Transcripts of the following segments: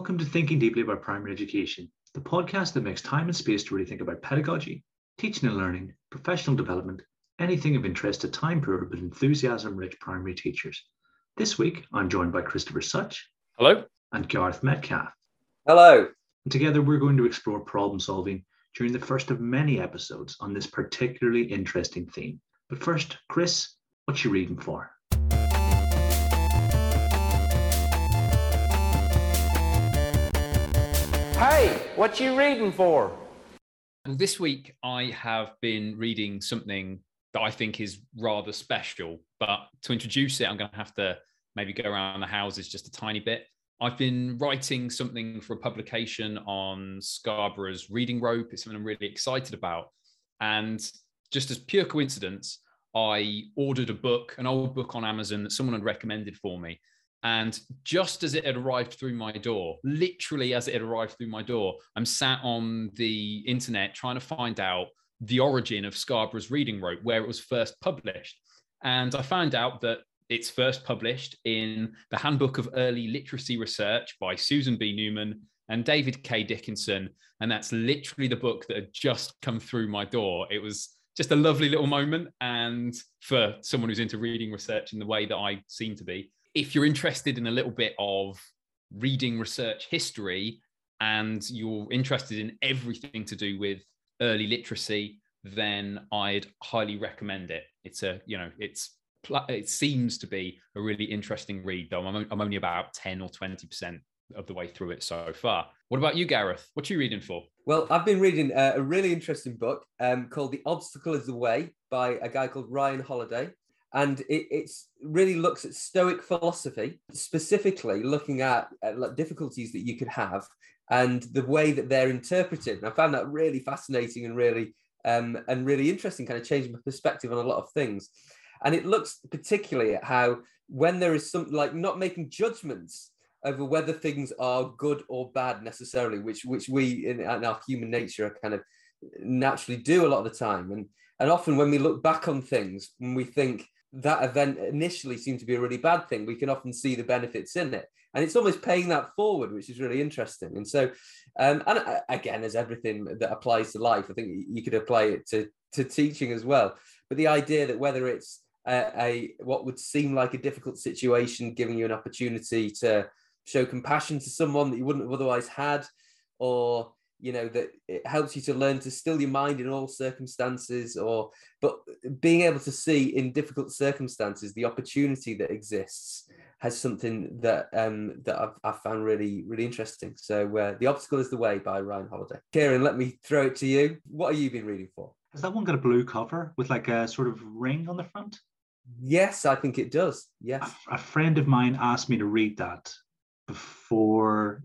Welcome to Thinking Deeply About Primary Education, the podcast that makes time and space to really think about pedagogy, teaching and learning, professional development, anything of interest to time poor but enthusiasm rich primary teachers. This week, I'm joined by Christopher Such. Hello. And Gareth Metcalfe. Hello. And together, we're going to explore problem solving during the first of many episodes on this particularly interesting theme. But first, Chris, what you reading for? Hey, what you reading for? Well, this week I have been reading something that I think is rather special, but to introduce it, I'm going to have to maybe go around the houses just a tiny bit. I've been writing something for a publication on Scarborough's reading rope. It's something I'm really excited about. And just as pure coincidence, I ordered a book, an old book on Amazon that someone had recommended for me. And just as it had arrived through my door, literally as it had arrived through my door, I'm sat on the internet trying to find out the origin of Scarborough's Reading Rope, where it was first published. And I found out that it's first published in the Handbook of Early Literacy Research by Susan B. Neuman and David K. Dickinson. And that's literally the book that had just come through my door. It was just a lovely little moment. And for someone who's into reading research in the way that I seem to be, if you're interested in a little bit of reading research history and you're interested in everything to do with early literacy, then I'd highly recommend it. It's a, you know, it's it seems to be a really interesting read, though I'm, I'm only about 10 or 20% of the way through it so far. What about you, Gareth? What are you reading for? Well, I've been reading a, a really interesting book um, called The Obstacle is the Way by a guy called Ryan Holiday and it it's really looks at Stoic philosophy, specifically looking at, at difficulties that you could have and the way that they're interpreted. And I found that really fascinating and really um, and really interesting, kind of changing my perspective on a lot of things. And it looks particularly at how when there is something like not making judgments over whether things are good or bad necessarily, which which we in, in our human nature are kind of naturally do a lot of the time. And and often when we look back on things, when we think that event initially seemed to be a really bad thing, we can often see the benefits in it. And it's almost paying that forward, which is really interesting. And so, um, and uh, again, as everything that applies to life, I think you could apply it to, to teaching as well. But the idea that whether it's a, a what would seem like a difficult situation, giving you an opportunity to show compassion to someone that you wouldn't have otherwise had, or you know that it helps you to learn to still your mind in all circumstances or but being able to see in difficult circumstances the opportunity that exists has something that um that I've, I've found really really interesting. So uh, the obstacle is the way by ryan holiday. Kieran let me throw it to you. What have you been reading for? Has that one got a blue cover with like a sort of ring on the front? Yes i think it does. Yes. A, a friend of mine asked me to read that before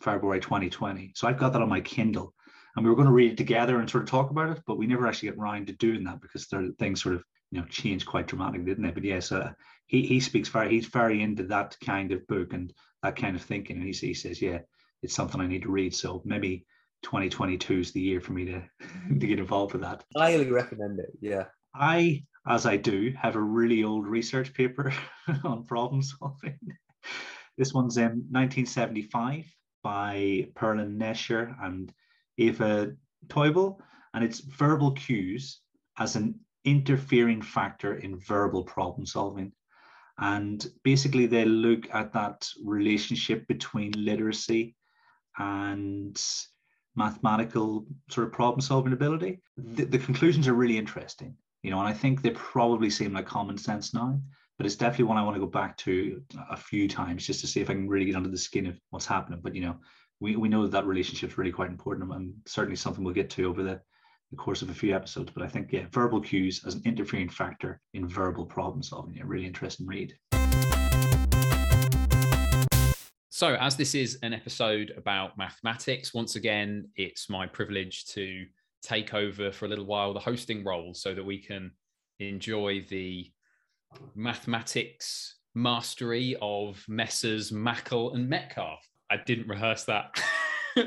February 2020. So I've got that on my Kindle. And we were going to read it together and sort of talk about it, but we never actually get around to doing that because there, things sort of you know changed quite dramatically, didn't they? But yes, uh, he he speaks very he's very into that kind of book and that kind of thinking, and he, he says, yeah, it's something I need to read. So maybe 2022 is the year for me to to get involved with that. Highly recommend it. Yeah. I, as I do, have a really old research paper on problem solving. This one's in 1975 by Pearla Nesher and Eva Teubal, and it's verbal cues as an interfering factor in verbal problem solving. And basically, they look at that relationship between literacy and mathematical sort of problem solving ability. The, the, conclusions are really interesting, you know, and I think they probably seem like common sense now, but it's definitely one I want to go back to a few times just to see if I can really get under the skin of what's happening. But you know, we, we know that that relationship is really quite important and certainly something we'll get to over the, the course of a few episodes. But I think yeah, verbal cues as an interfering factor in verbal problem solving. Yeah, really interesting read. So, as this is an episode about mathematics, once again, it's my privilege to take over for a little while the hosting role so that we can enjoy the mathematics mastery of Messrs. Mackle and Metcalfe. I didn't rehearse that.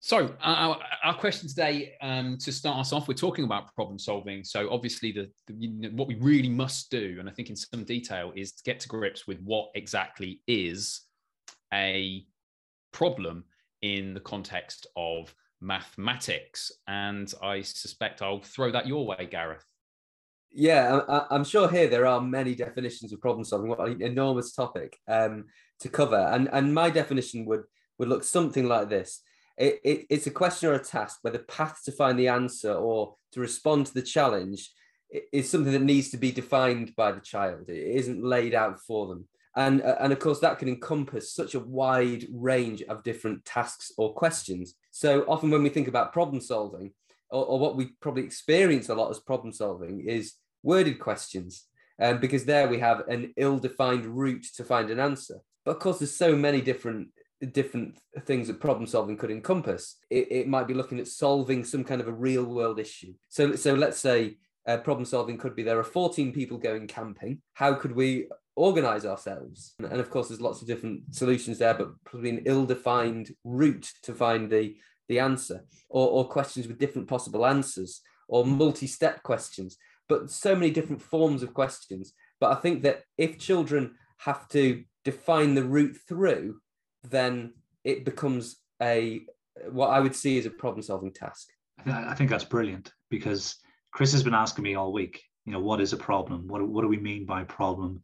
so our, our, question today, um, to start us off, we're talking about problem solving. So obviously, the, the you know, what we really must do, and I think in some detail, is to get to grips with what exactly is a problem in the context of mathematics. And I suspect I'll throw that your way, Gareth. Yeah, I, am sure here there are many definitions of problem solving. What an enormous topic um, to cover, and and my definition would would look something like this: it, it, it's a question or a task where the path to find the answer or to respond to the challenge is something that needs to be defined by the child. It isn't laid out for them and uh, and of course that can encompass such a wide range of different tasks or questions so often when we think about problem solving or, or what we probably experience a lot as problem solving is worded questions um, because there we have an ill-defined route to find an answer. But of course there's so many different different things that problem solving could encompass. It, it might be looking at solving some kind of a real world issue. So so let's say uh, problem solving could be there are 14 people going camping. How could we organize ourselves? And of course there's lots of different solutions there but probably an ill-defined route to find the the answer or, or questions with different possible answers or multi-step questions but so many different forms of questions. But i think that if children have to define the route through then it becomes a what i would see as a problem solving task. I think that's brilliant because chris has been asking me all week you know what is a problem? What, what do we mean by problem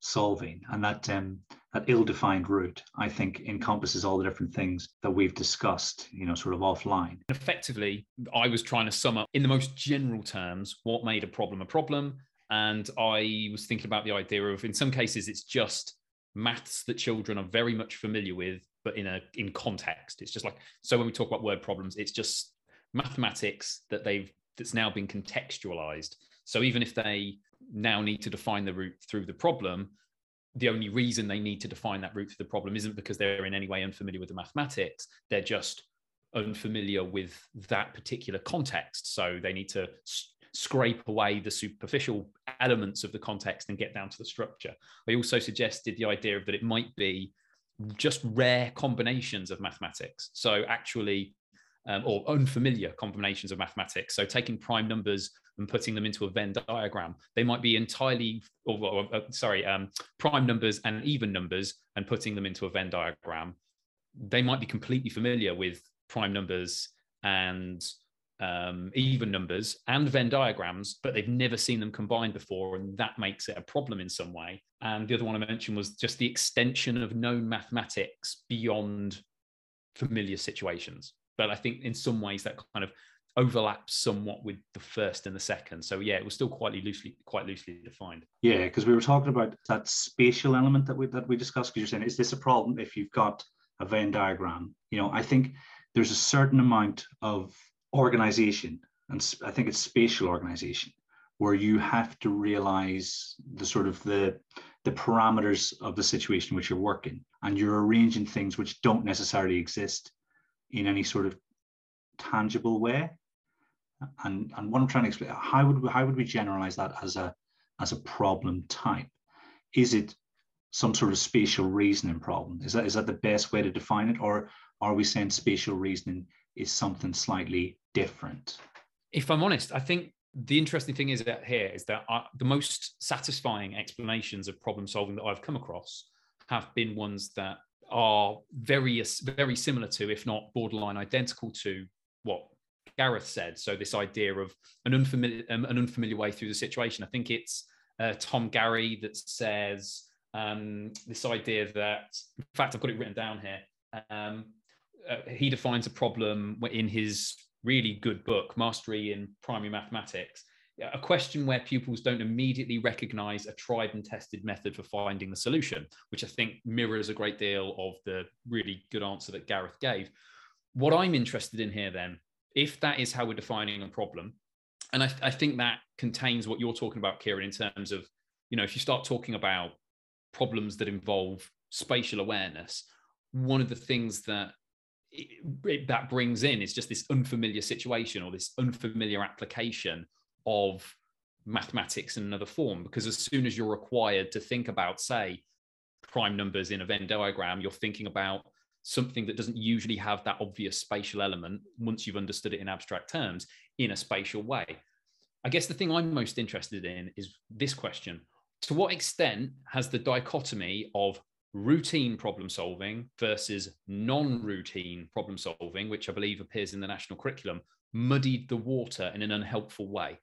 solving and that um, that ill-defined route i think encompasses all the different things that we've discussed you know sort of offline. Effectively i was trying to sum up in the most general terms what made a problem a problem. And i was thinking about the idea of in some cases it's just maths that children are very much familiar with but in a in context. It's just like so when we talk about word problems it's just mathematics that they've that's now been contextualized. So even if they now need to define the route through the problem, the only reason they need to define that route through the problem isn't because they're in any way unfamiliar with the mathematics. They're just unfamiliar with that particular context. So they need to s- scrape away the superficial elements of the context and get down to the structure. I also suggested the idea that it might be just rare combinations of mathematics. So actually, um, or unfamiliar combinations of mathematics. So taking prime numbers and putting them into a Venn diagram. They might be entirely, or, or uh, sorry, um, prime numbers and even numbers and putting them into a Venn diagram. They might be completely familiar with prime numbers and um, even numbers and Venn diagrams, but they've never seen them combined before, and that makes it a problem in some way. And the other one I mentioned was just the extension of known mathematics beyond familiar situations. But I think in some ways that kind of overlaps somewhat with the first and the second. So yeah, it was still quite loosely quite loosely defined. Yeah, because we were talking about that spatial element that we that we discussed. Because you're saying, is this a problem if you've got a Venn diagram? You know, I think there's a certain amount of organization, and I think it's spatial organization, where you have to realize the sort of the the parameters of the situation which you're working, and you're arranging things which don't necessarily exist in any sort of tangible way. And, and what I'm trying to explain, how would we, how would we generalize that as a as a problem type? Is it some sort of spatial reasoning problem? Is that is that the best way to define it, or are we saying spatial reasoning is something slightly different? If I'm honest, I think the interesting thing is that here is that I, the most satisfying explanations of problem solving that I've come across have been ones that are very very similar to, if not borderline identical to, what Gareth said. So this idea of an unfamiliar um, an unfamiliar way through the situation. I think it's uh, Tom Garry that says um, this idea that, in fact, I've got it written down here. Um, uh, he defines a problem in his really good book, Mastery in Primary Mathematics. A question where pupils don't immediately recognize a tried and tested method for finding the solution, which I think mirrors a great deal of the really good answer that Gareth gave. What I'm interested in here then if that is how we're defining a problem, and I, I think that contains what you're talking about, Kieran, in terms of, you know, if you start talking about problems that involve spatial awareness, one of the things that it, it, that brings in is just this unfamiliar situation or this unfamiliar application of mathematics in another form. Because as soon as you're required to think about, say, prime numbers in a Venn diagram, you're thinking about something that doesn't usually have that obvious spatial element once you've understood it in abstract terms in a spatial way. I guess the thing I'm most interested in is this question To what extent has the dichotomy of routine problem solving versus non routine problem solving, which I believe appears in the national curriculum, muddied the water in an unhelpful way.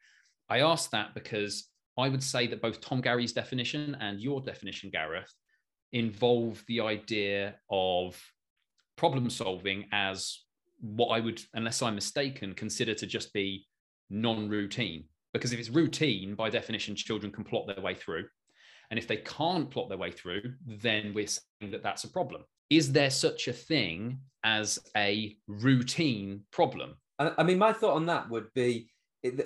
I ask that because I would say that both Tom Garry's definition and your definition, Gareth, involve the idea of problem solving as what I would, unless I'm mistaken, consider to just be non routine. Because if it's routine, by definition, children can plot their way through. And if they can't plot their way through, then we're saying that that's a problem. Is there such a thing as a routine problem? I mean, my thought on that would be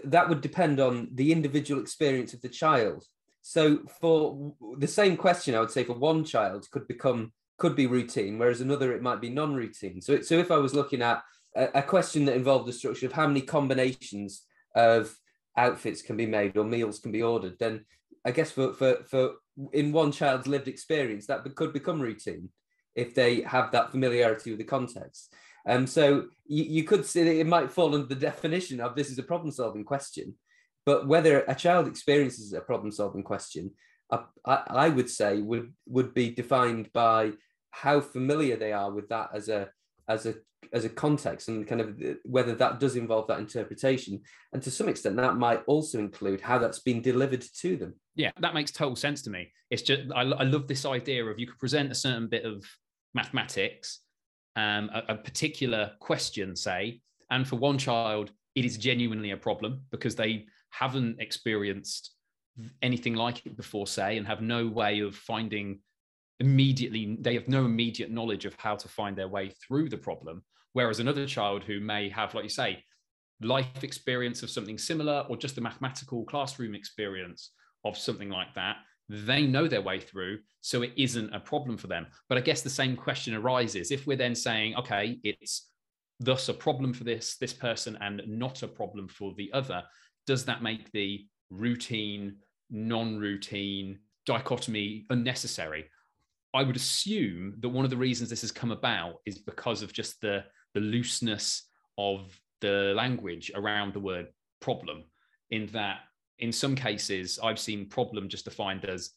that would depend on the individual experience of the child. So, for the same question, I would say for one child could become could be routine, whereas another it might be non-routine. So, so if I was looking at a, a question that involved the structure of how many combinations of outfits can be made or meals can be ordered, then I guess for for for in one child's lived experience that could become routine if they have that familiarity with the context. Um, so you, you could say it might fall under the definition of this is a problem solving question, but whether a child experiences a problem solving question, I, I, I would say would would be defined by how familiar they are with that as a as a as a context and kind of whether that does involve that interpretation. And to some extent that might also include how that's been delivered to them. Yeah that makes total sense to me. It's just i, I love this idea of you could present a certain bit of mathematics um, a, a particular question say and for one child it is genuinely a problem because they haven't experienced anything like it before say and have no way of finding immediately they have no immediate knowledge of how to find their way through the problem. Whereas another child who may have like you say life experience of something similar or just the mathematical classroom experience of something like that they know their way through so it isn't a problem for them but i guess the same question arises if we're then saying okay it's thus a problem for this this person and not a problem for the other does that make the routine non-routine dichotomy unnecessary I would assume that one of the reasons this has come about is because of just the the looseness of the language around the word problem. In that, in some cases, I've seen problem just defined as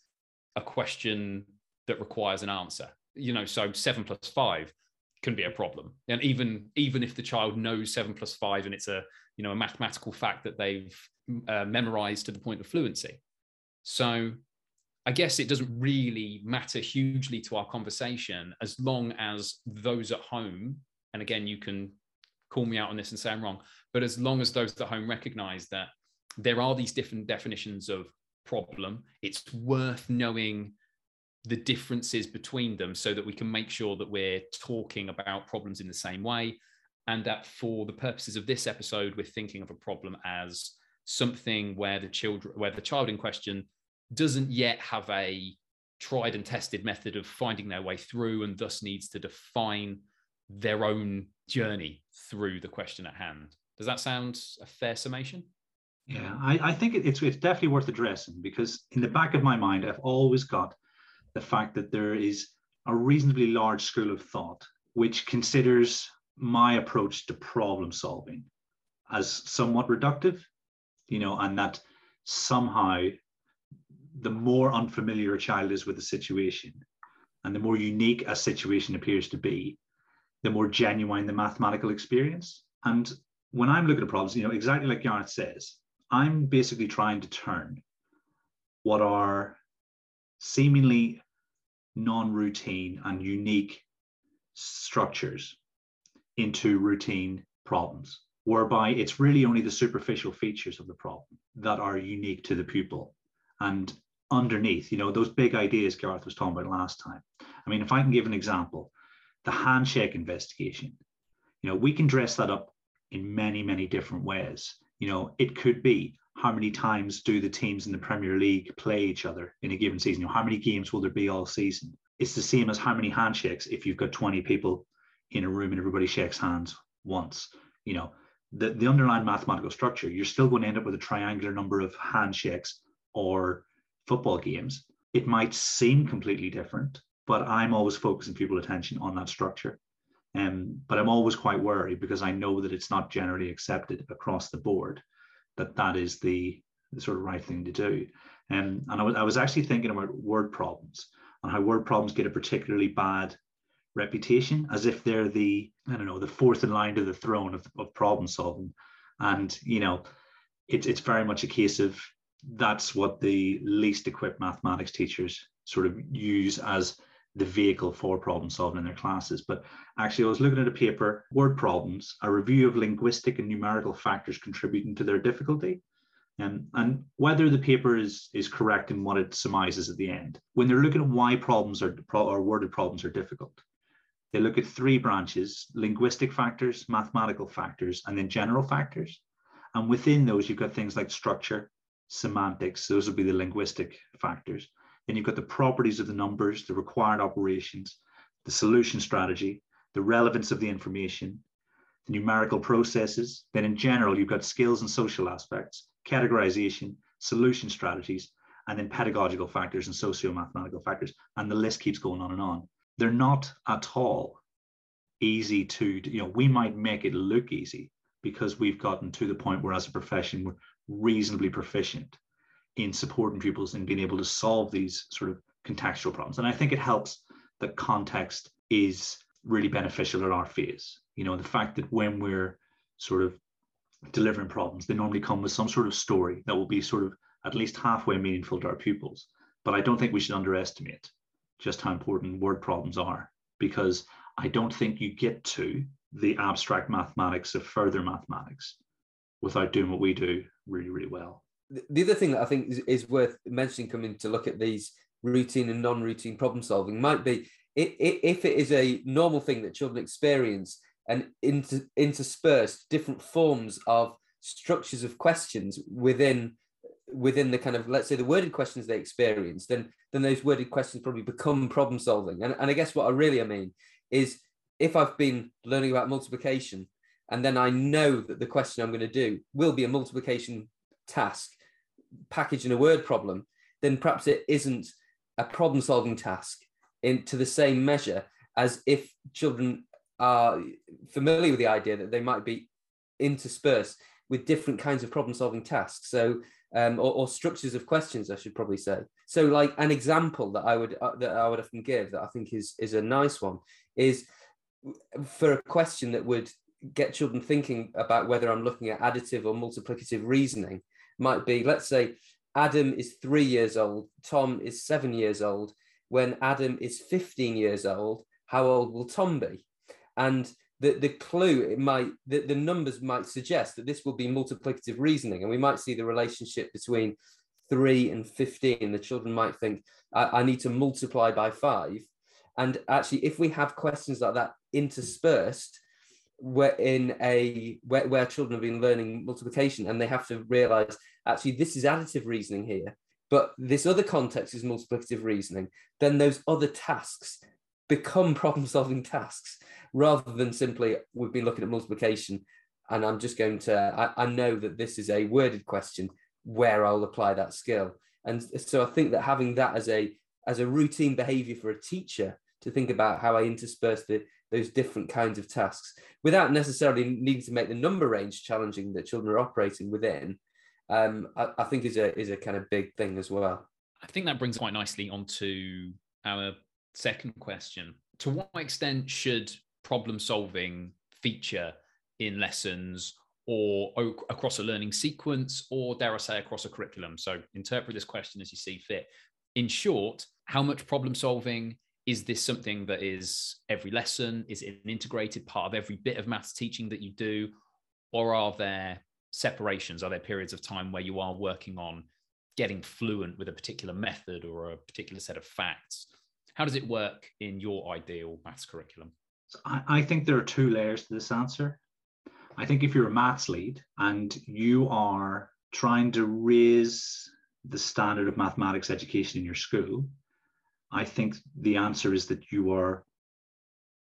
a question that requires an answer. You know, so seven plus five can be a problem, and even even if the child knows seven plus five and it's a you know a mathematical fact that they've uh, memorized to the point of fluency. So I guess it doesn't really matter hugely to our conversation as long as those at home, and again, you can call me out on this and say I'm wrong, but as long as those at home recognize that there are these different definitions of problem, it's worth knowing the differences between them so that we can make sure that we're talking about problems in the same way. And that for the purposes of this episode, we're thinking of a problem as something where the children, where the child in question doesn't yet have a tried and tested method of finding their way through and thus needs to define their own journey through the question at hand. Does that sound a fair summation? Yeah, I, I think it's, it's definitely worth addressing because in the back of my mind, I've always got the fact that there is a reasonably large school of thought which considers my approach to problem solving as somewhat reductive, you know, and that somehow the more unfamiliar a child is with a situation and the more unique a situation appears to be, the more genuine the mathematical experience. And when I'm looking at problems, you know, exactly like Gareth says, I'm basically trying to turn what are seemingly non-routine and unique structures into routine problems, whereby it's really only the superficial features of the problem that are unique to the pupil and underneath, you know, those big ideas Gareth was talking about last time. I mean, if I can give an example, the handshake investigation, you know, we can dress that up in many, many different ways. You know, it could be how many times do the teams in the Premier League play each other in a given season? You know, how many games will there be all season? It's the same as how many handshakes if you've got 20 people in a room and everybody shakes hands once. You know, the, the underlying mathematical structure, you're still going to end up with a triangular number of handshakes or football games, it might seem completely different, but I'm always focusing people attention on that structure. Um, but I'm always quite worried because I know that it's not generally accepted across the board that that is the, the sort of right thing to do. Um, and I was, was actually thinking about word problems. and how word problems get a particularly bad reputation, as if they're the, I don't know, the fourth in line to the throne of, of problem solving. And, you know, it, it's very much a case of that's what the least equipped mathematics teachers sort of use as the vehicle for problem solving in their classes. But actually, I was looking at a paper, Word Problems, a review of linguistic and numerical factors contributing to their difficulty. And, and whether the paper is, is correct in what it surmises at the end. When they're looking at why problems are or worded problems are difficult, they look at three branches linguistic factors, mathematical factors, and then general factors. And within those, you've got things like structure, semantics, those would be the linguistic factors. Then you've got the properties of the numbers, the required operations, the solution strategy, the relevance of the information, the numerical processes. Then in general, you've got skills and social aspects, categorization, solution strategies, and then pedagogical factors and socio-mathematical factors. And the list keeps going on and on. They're not at all easy to, you know, we might make it look easy because we've gotten to the point where as a profession, we're reasonably proficient in supporting pupils and being able to solve these sort of contextual problems. And I think it helps that context is really beneficial at our phase. You know, the fact that when we're sort of delivering problems, they normally come with some sort of story that will be sort of at least halfway meaningful to our pupils. But I don't think we should underestimate just how important word problems are because I don't think you get to the abstract mathematics of further mathematics without doing what we do really, really well the other thing that I think is, is worth mentioning coming to look at these routine and non-routine problem solving might be if it is a normal thing that children experience and inter, interspersed different forms of structures of questions within within the kind of let's say the worded questions they experience then then those worded questions probably become problem solving. And, and i guess what i really I mean is if i've been learning about multiplication and then i know that the question i'm going to do will be a multiplication task package in a word problem, then perhaps it isn't a problem solving task in to the same measure as if children are familiar with the idea that they might be interspersed with different kinds of problem solving tasks. So um, or, or, structures of questions, I should probably say. So, like an example that I would uh, that I would often give that I think is is a nice one is for a question that would get children thinking about whether I'm looking at additive or multiplicative reasoning might be let's say Adam is three years old, Tom is seven years old. When Adam is 15 years old, how old will Tom be? And the, the clue, it might, the, the numbers might suggest that this will be multiplicative reasoning. And we might see the relationship between three and 15. The children might think, I, I need to multiply by five. And actually, if we have questions like that interspersed, where in a where, where children have been learning multiplication and they have to realize actually this is additive reasoning here but this other context is multiplicative reasoning. Then those other tasks become problem solving tasks rather than simply we've been looking at multiplication and i'm just going to I, I know that this is a worded question where i'll apply that skill. And so i think that having that as a as a routine behavior for a teacher to think about how i intersperse the those different kinds of tasks without necessarily needing to make the number range challenging that children are operating within um, I, I, think is a is a kind of big thing as well. I think that brings quite nicely onto our second question. To what extent should problem solving feature in lessons or across a learning sequence or dare I say across a curriculum? So interpret this question as you see fit. In short, how much problem solving is this something that is every lesson? Is it an integrated part of every bit of maths teaching that you do? Or are there separations? Are there periods of time where you are working on getting fluent with a particular method or a particular set of facts? How does it work in your ideal maths curriculum? I, I think there are two layers to this answer. I think if you're a maths lead and you are trying to raise the standard of mathematics education in your school, I think the answer is that you are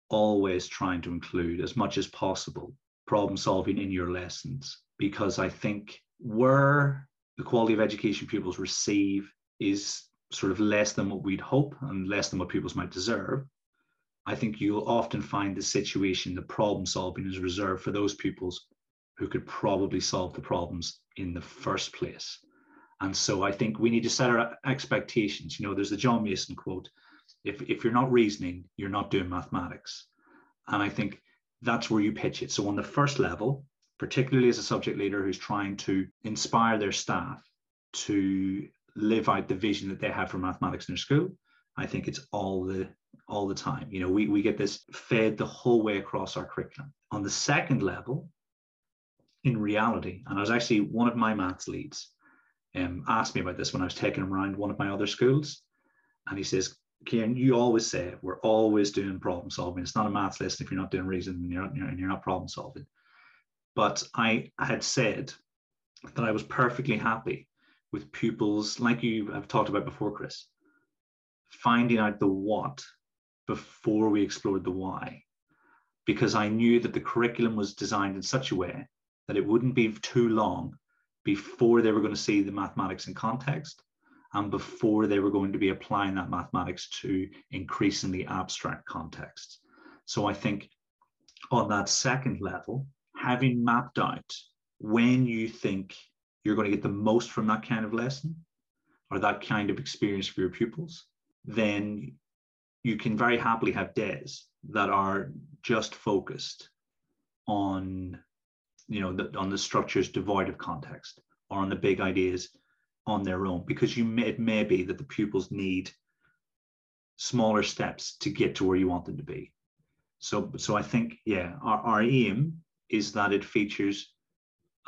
always trying to include as much as possible problem solving in your lessons because I think where the quality of education pupils receive is sort of less than what we'd hope and less than what pupils might deserve. I think you'll often find the situation the problem solving is reserved for those pupils who could probably solve the problems in the first place. And so I think we need to set our expectations. You know, there's the John Mason quote If, if you're not reasoning, you're not doing mathematics. And I think that's where you pitch it. So on the first level, particularly as a subject leader who's trying to inspire their staff to live out the vision that they have for mathematics in their school, I think it's all the all the time. You know, we, we get this fed the whole way across our curriculum. On the second level, in reality, and I was actually one of my maths leads um, asked me about this when I was taking him around one of my other schools. And he says, Kieran, you always say we're always doing problem solving. It's not a maths lesson if you're not doing reasoning and you're not, and you're not problem solving. But I had said that I was perfectly happy with pupils, like you have talked about before, Chris, finding out the what before we explored the why. Because I knew that the curriculum was designed in such a way that it wouldn't be too long before they were going to see the mathematics in context and before they were going to be applying that mathematics to increasingly abstract contexts. So I think on that second level, having mapped out when you think you're going to get the most from that kind of lesson or that kind of experience for your pupils, then you can very happily have days that are just focused on you know the, on the structures devoid of context or on the big ideas on their own because you may, it may be that the pupils need smaller steps to get to where you want them to be. So so i think yeah our, our aim is that it features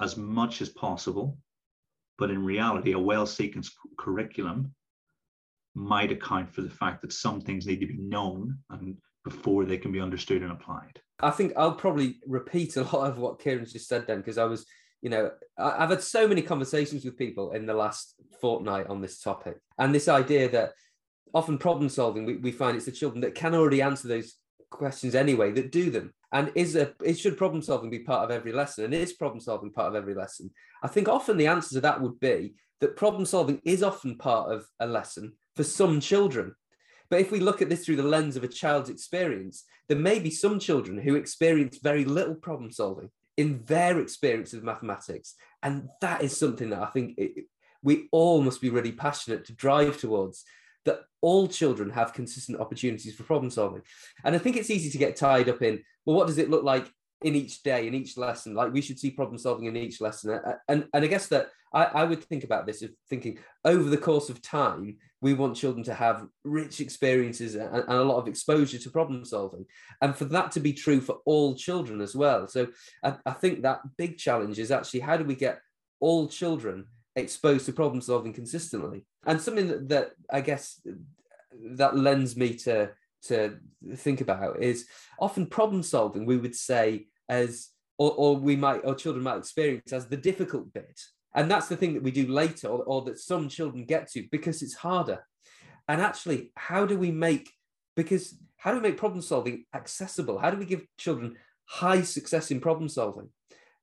as much as possible but in reality a well sequenced curriculum might account for the fact that some things need to be known and before they can be understood and applied. I think i'll probably repeat a lot of what kieran's just said then because i was you know, I've had so many conversations with people in the last fortnight on this topic, and this idea that often problem solving, we, we find it's the children that can already answer those questions anyway that do them. And is a it should problem solving be part of every lesson? And is problem solving part of every lesson? I think often the answer to that would be that problem solving is often part of a lesson for some children. But if we look at this through the lens of a child's experience, there may be some children who experience very little problem solving in their experience of mathematics. And that is something that I think it, we all must be really passionate to drive towards that all children have consistent opportunities for problem solving. And I think it's easy to get tied up in, well, what does it look like in each day, in each lesson? Like we should see problem solving in each lesson. And, and I guess that I, I would think about this of thinking over the course of time, we want children to have rich experiences and, and, a lot of exposure to problem solving. And for that to be true for all children as well. So I, I think that big challenge is actually how do we get all children exposed to problem solving consistently? And something that, that I guess that lends me to to think about is often problem solving we would say as or, or we might or children might experience as the difficult bit and that's the thing that we do later, or, or that some children get to because it's harder. And actually, how do we make, because how do we make problem solving accessible? How do we give children high success in problem solving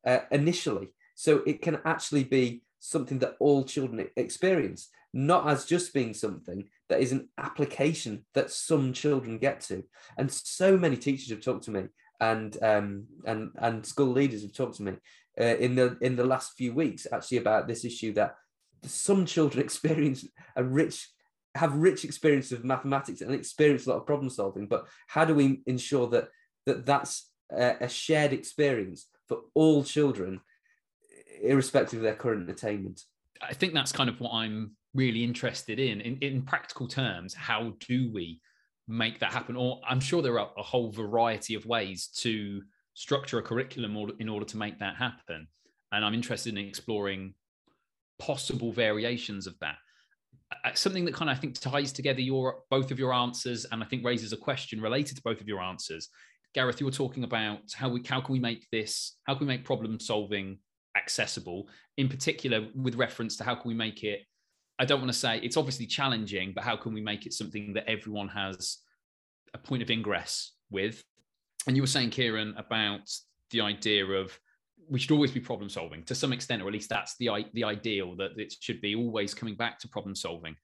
uh, initially? So it can actually be something that all children experience, not as just being something that is an application that some children get to. And so many teachers have talked to me and um, and and school leaders have talked to me uh, in the in the last few weeks actually about this issue that some children experience a rich have rich experience of mathematics and experience a lot of problem solving but how do we ensure that that that's a, a shared experience for all children irrespective of their current attainment i think that's kind of what i'm really interested in in, in practical terms how do we make that happen or i'm sure there are a whole variety of ways to structure a curriculum in order to make that happen. And I'm interested in exploring possible variations of that. Uh, something that kind of I think ties together your both of your answers and I think raises a question related to both of your answers. Gareth, you were talking about how we how can we make this how can we make problem solving accessible, in particular with reference to how can we make it. I don't want to say it's obviously challenging, but how can we make it something that everyone has a point of ingress with and you were saying, Kieran, about the idea of we should always be problem solving to some extent, or at least that's the the ideal that it should be always coming back to problem solving.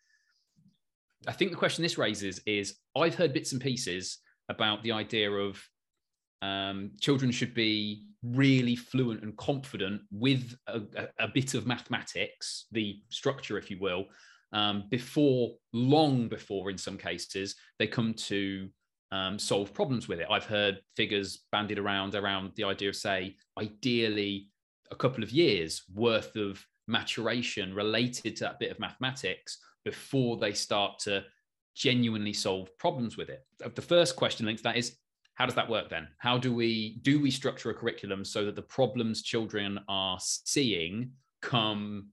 I think the question this raises is I've heard bits and pieces about the idea of um, children should be really fluent and confident with a, a, a, bit of mathematics, the structure, if you will, um, before, long before, in some cases, they come to um, solve problems with it. I've heard figures bandied around around the idea of, say, ideally a couple of years worth of maturation related to that bit of mathematics before they start to genuinely solve problems with it. The first question linked to that is how does that work then? How do we do we structure a curriculum so that the problems children are seeing come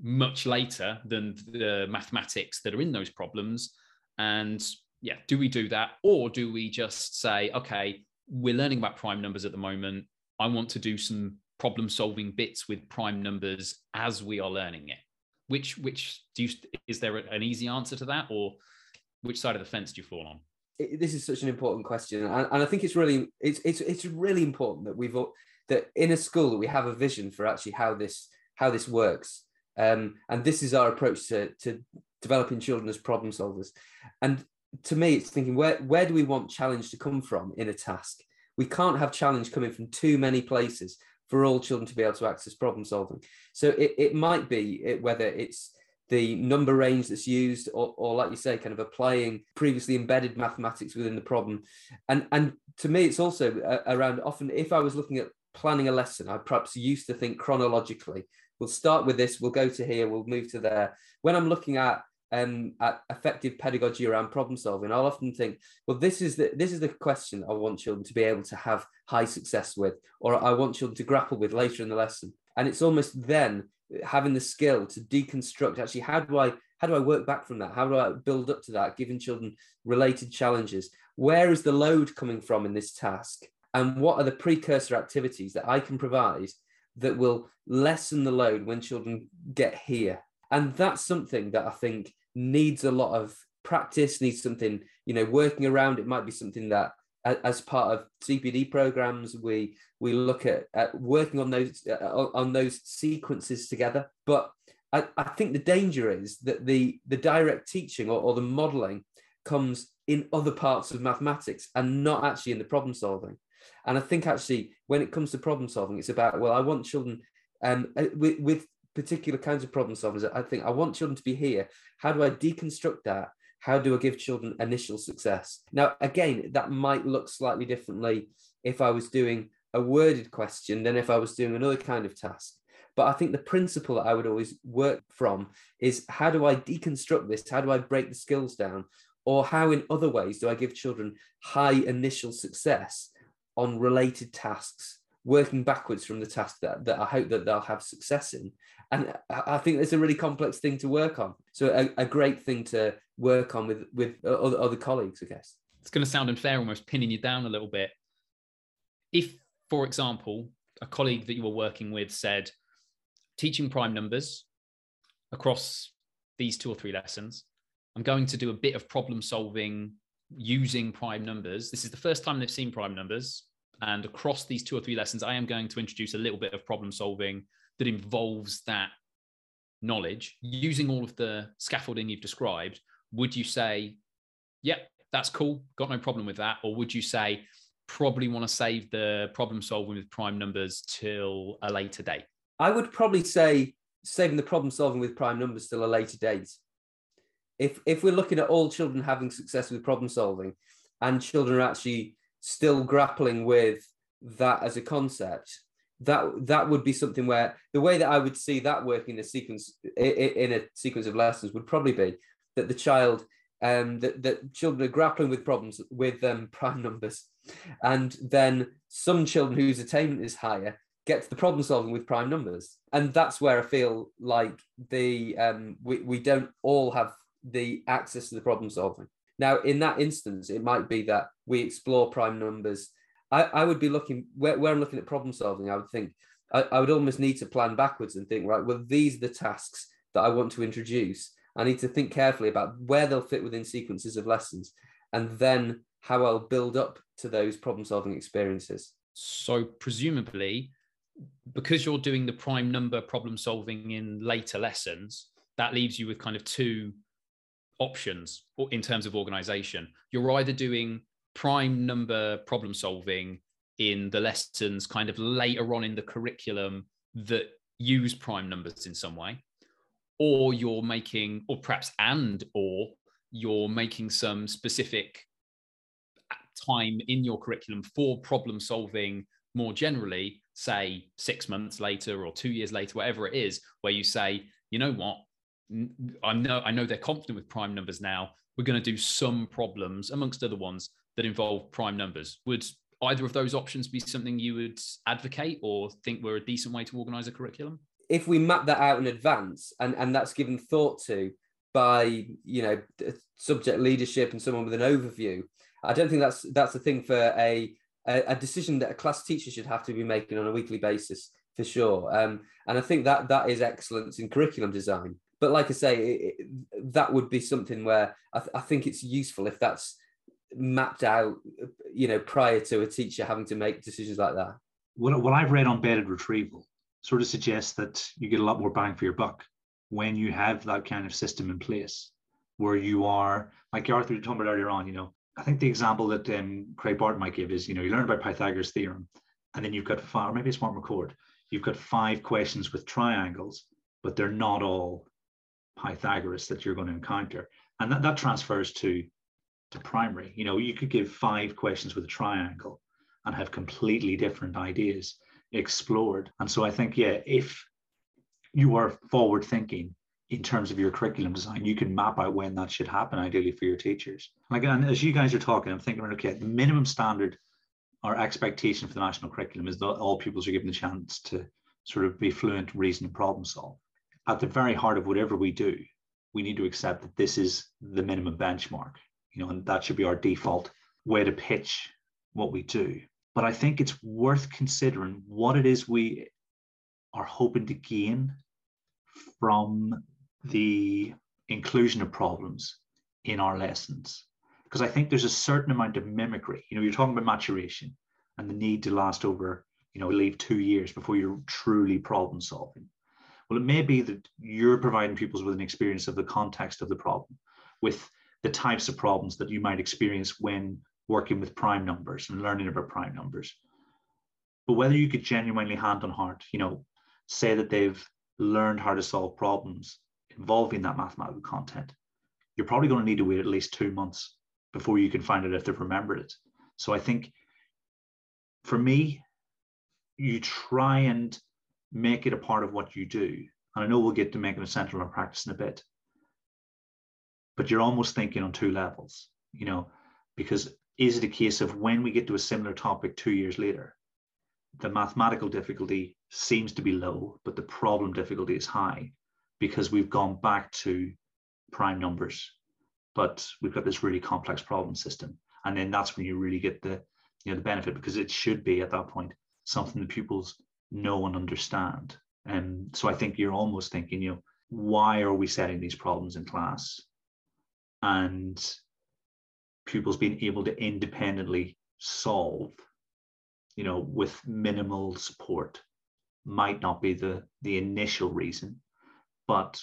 much later than the mathematics that are in those problems? And yeah, do we do that? Or do we just say, okay, we're learning about prime numbers at the moment. I want to do some problem solving bits with prime numbers as we are learning it. Which which do you is there an easy answer to that or which side of the fence do you fall on? It, this is such an important question, and, and I think it's really it's it's it's really important that we've that in a school that we have a vision for actually how this how this works, um, and this is our approach to to developing children as problem solvers. And to me, it's thinking where where do we want challenge to come from in a task? We can't have challenge coming from too many places for all children to be able to access problem solving. So it, it might be it, whether it's the number range that's used, or, or like you say, kind of applying previously embedded mathematics within the problem. And and to me, it's also uh, around often if I was looking at planning a lesson, I perhaps used to think chronologically. We'll start with this, we'll go to here, we'll move to there. When I'm looking at um, at effective pedagogy around problem solving, I'll often think, well, this is the this is the question I want children to be able to have high success with, or I want children to grapple with later in the lesson. And it's almost then having the skill to deconstruct actually how do i how do i work back from that? How do i build up to that giving children related challenges? Where is the load coming from in this task? And what are the precursor activities that i can provide that will lessen the load when children get here? And that's something that i think needs a lot of practice needs something you know working around. It might be something that as part of CPD programs, we we look at, at working on those uh, on those sequences together. But I, I, think the danger is that the the direct teaching or, or the modelling comes in other parts of mathematics and not actually in the problem solving. And I think actually when it comes to problem solving, it's about well, I want children um, uh, with, with particular kinds of problem solvers. I think I want children to be here. How do I deconstruct that how do I give children initial success? Now, again, that might look slightly differently if I was doing a worded question than if I was doing another kind of task. But I think the principle that I would always work from is how do I deconstruct this? How do I break the skills down? Or how, in other ways, do I give children high initial success on related tasks, working backwards from the task that, that I hope that they'll have success in? and I think it's a really complex thing to work on. So a, a great thing to work on with with other, other colleagues, I guess. It's going to sound unfair, almost pinning you down a little bit. If, for example, a colleague that you were working with said, teaching prime numbers across these two or three lessons, I'm going to do a bit of problem solving using prime numbers. This is the first time they've seen prime numbers. And across these two or three lessons, I am going to introduce a little bit of problem solving that involves that knowledge. Using all of the scaffolding you've described would you say yep that's cool got no problem with that or would you say probably want to save the problem solving with prime numbers till a later date i would probably say saving the problem solving with prime numbers till a later date. If if we're looking at all children having success with problem solving and children are actually still grappling with that as a concept that that would be something where the way that I would see that working in a sequence in a sequence of lessons would probably be that the child um that, that children are grappling with problems with um, prime numbers. And then some children whose attainment is higher get to the problem solving with prime numbers. And that's where I feel like the um we, we don't all have the access to the problem solving now in that instance it might be that we explore prime numbers I, I would be looking where, where I'm looking at problem solving. I would think I, I would almost need to plan backwards and think, right, well, these are the tasks that I want to introduce. I need to think carefully about where they'll fit within sequences of lessons and then how I'll build up to those problem solving experiences. So, presumably, because you're doing the prime number problem solving in later lessons, that leaves you with kind of two options in terms of organization. You're either doing prime number problem solving in the lessons kind of later on in the curriculum that use prime numbers in some way or you're making, or perhaps and or you're making some specific time in your curriculum for problem solving more generally, say six months later or two years later, whatever it is, where you say, you know what, I know I know they're confident with prime numbers now. We're going to do some problems amongst other ones that involve prime numbers. Would either of those options be something you would advocate or think were a decent way to organize a curriculum? If we map that out in advance and, and that's given thought to by you know subject leadership and someone with an overview, I don't think that's that's a thing for a a, decision that a class teacher should have to be making on a weekly basis for sure. Um, and I think that that is excellence in curriculum design. But like I say, it, it, that would be something where I, th- I think it's useful if that's mapped out, you know, prior to a teacher having to make decisions like that. What, what I've read on bedded retrieval sort of suggests that you get a lot more bang for your buck when you have that kind of system in place where you are, like Arthur you talked about earlier on, you know, I think the example that um, Craig Barton might give is, you know, you learn about Pythagoras' theorem, and then you've got five, or maybe it's Mark McCourt, you've got five questions with triangles, but they're not all Pythagoras that you're going to encounter. And that, that transfers to, to primary. You know, you could give five questions with a triangle and have completely different ideas explored. And so I think, yeah, if you are forward thinking in terms of your curriculum design, you can map out when that should happen, ideally for your teachers. Like, and as you guys are talking, I'm thinking, okay, the minimum standard or expectation for the national curriculum is that all pupils are given the chance to sort of be fluent, reason, and problem solve. At the very heart of whatever we do, we need to accept that this is the minimum benchmark, you know, and that should be our default way to pitch what we do. But I think it's worth considering what it is we are hoping to gain from the inclusion of problems in our lessons because I think there's a certain amount of mimicry. You know, you're talking about maturation and the need to last over, you know, leave two years before you're truly problem solving. Well, it may be that you're providing pupils with an experience of the context of the problem, with the types of problems that you might experience when working with prime numbers and learning about prime numbers. But whether you could genuinely hand on heart, you know, say that they've learned how to solve problems involving that mathematical content, you're probably going to need to wait at least two months before you can find out if they've remembered it. So I think for me, you try and make it a part of what you do. And I know we'll get to making it central in practice in a bit. But you're almost thinking on two levels, you know, because is it a case of when we get to a similar topic two years later, the mathematical difficulty seems to be low, but the problem difficulty is high because we've gone back to prime numbers, but we've got this really complex problem system. And then that's when you really get the, you know, the benefit because it should be at that point something the pupils know and understand. And so I think you're almost thinking, you know, why are we setting these problems in class? And pupils being able to independently solve, you know, with minimal support might not be the the initial reason but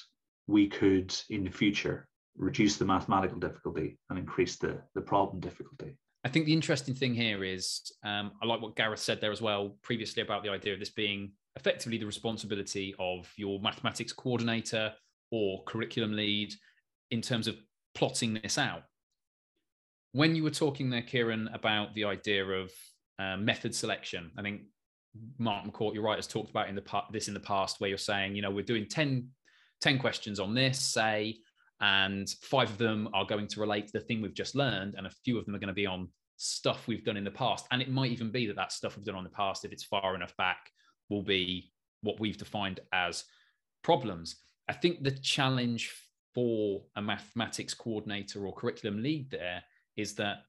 we could in the future reduce the mathematical difficulty and increase the, the problem difficulty. I think the interesting thing here is um, I like what Gareth said there as well previously about the idea of this being effectively the responsibility of your mathematics coordinator or curriculum lead in terms of plotting this out. When you were talking there, Kieran, about the idea of uh, method selection, I think Mark McCourt, you're right, has talked about in the this in the past, where you're saying, you know, we're doing 10 10 questions on this, say, and five of them are going to relate to the thing we've just learned, and a few of them are going to be on stuff we've done in the past. And it might even be that that stuff we've done on the past, if it's far enough back, will be what we've defined as problems. I think the challenge for a mathematics coordinator or curriculum lead there is that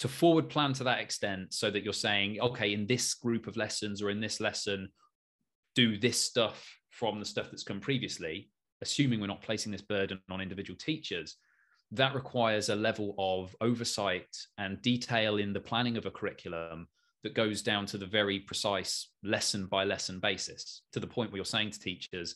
to forward plan to that extent so that you're saying, okay, in this group of lessons or in this lesson, do this stuff from the stuff that's come previously assuming we're not placing this burden on individual teachers, that requires a level of oversight and detail in the planning of a curriculum that goes down to the very precise lesson by lesson basis to the point where you're saying to teachers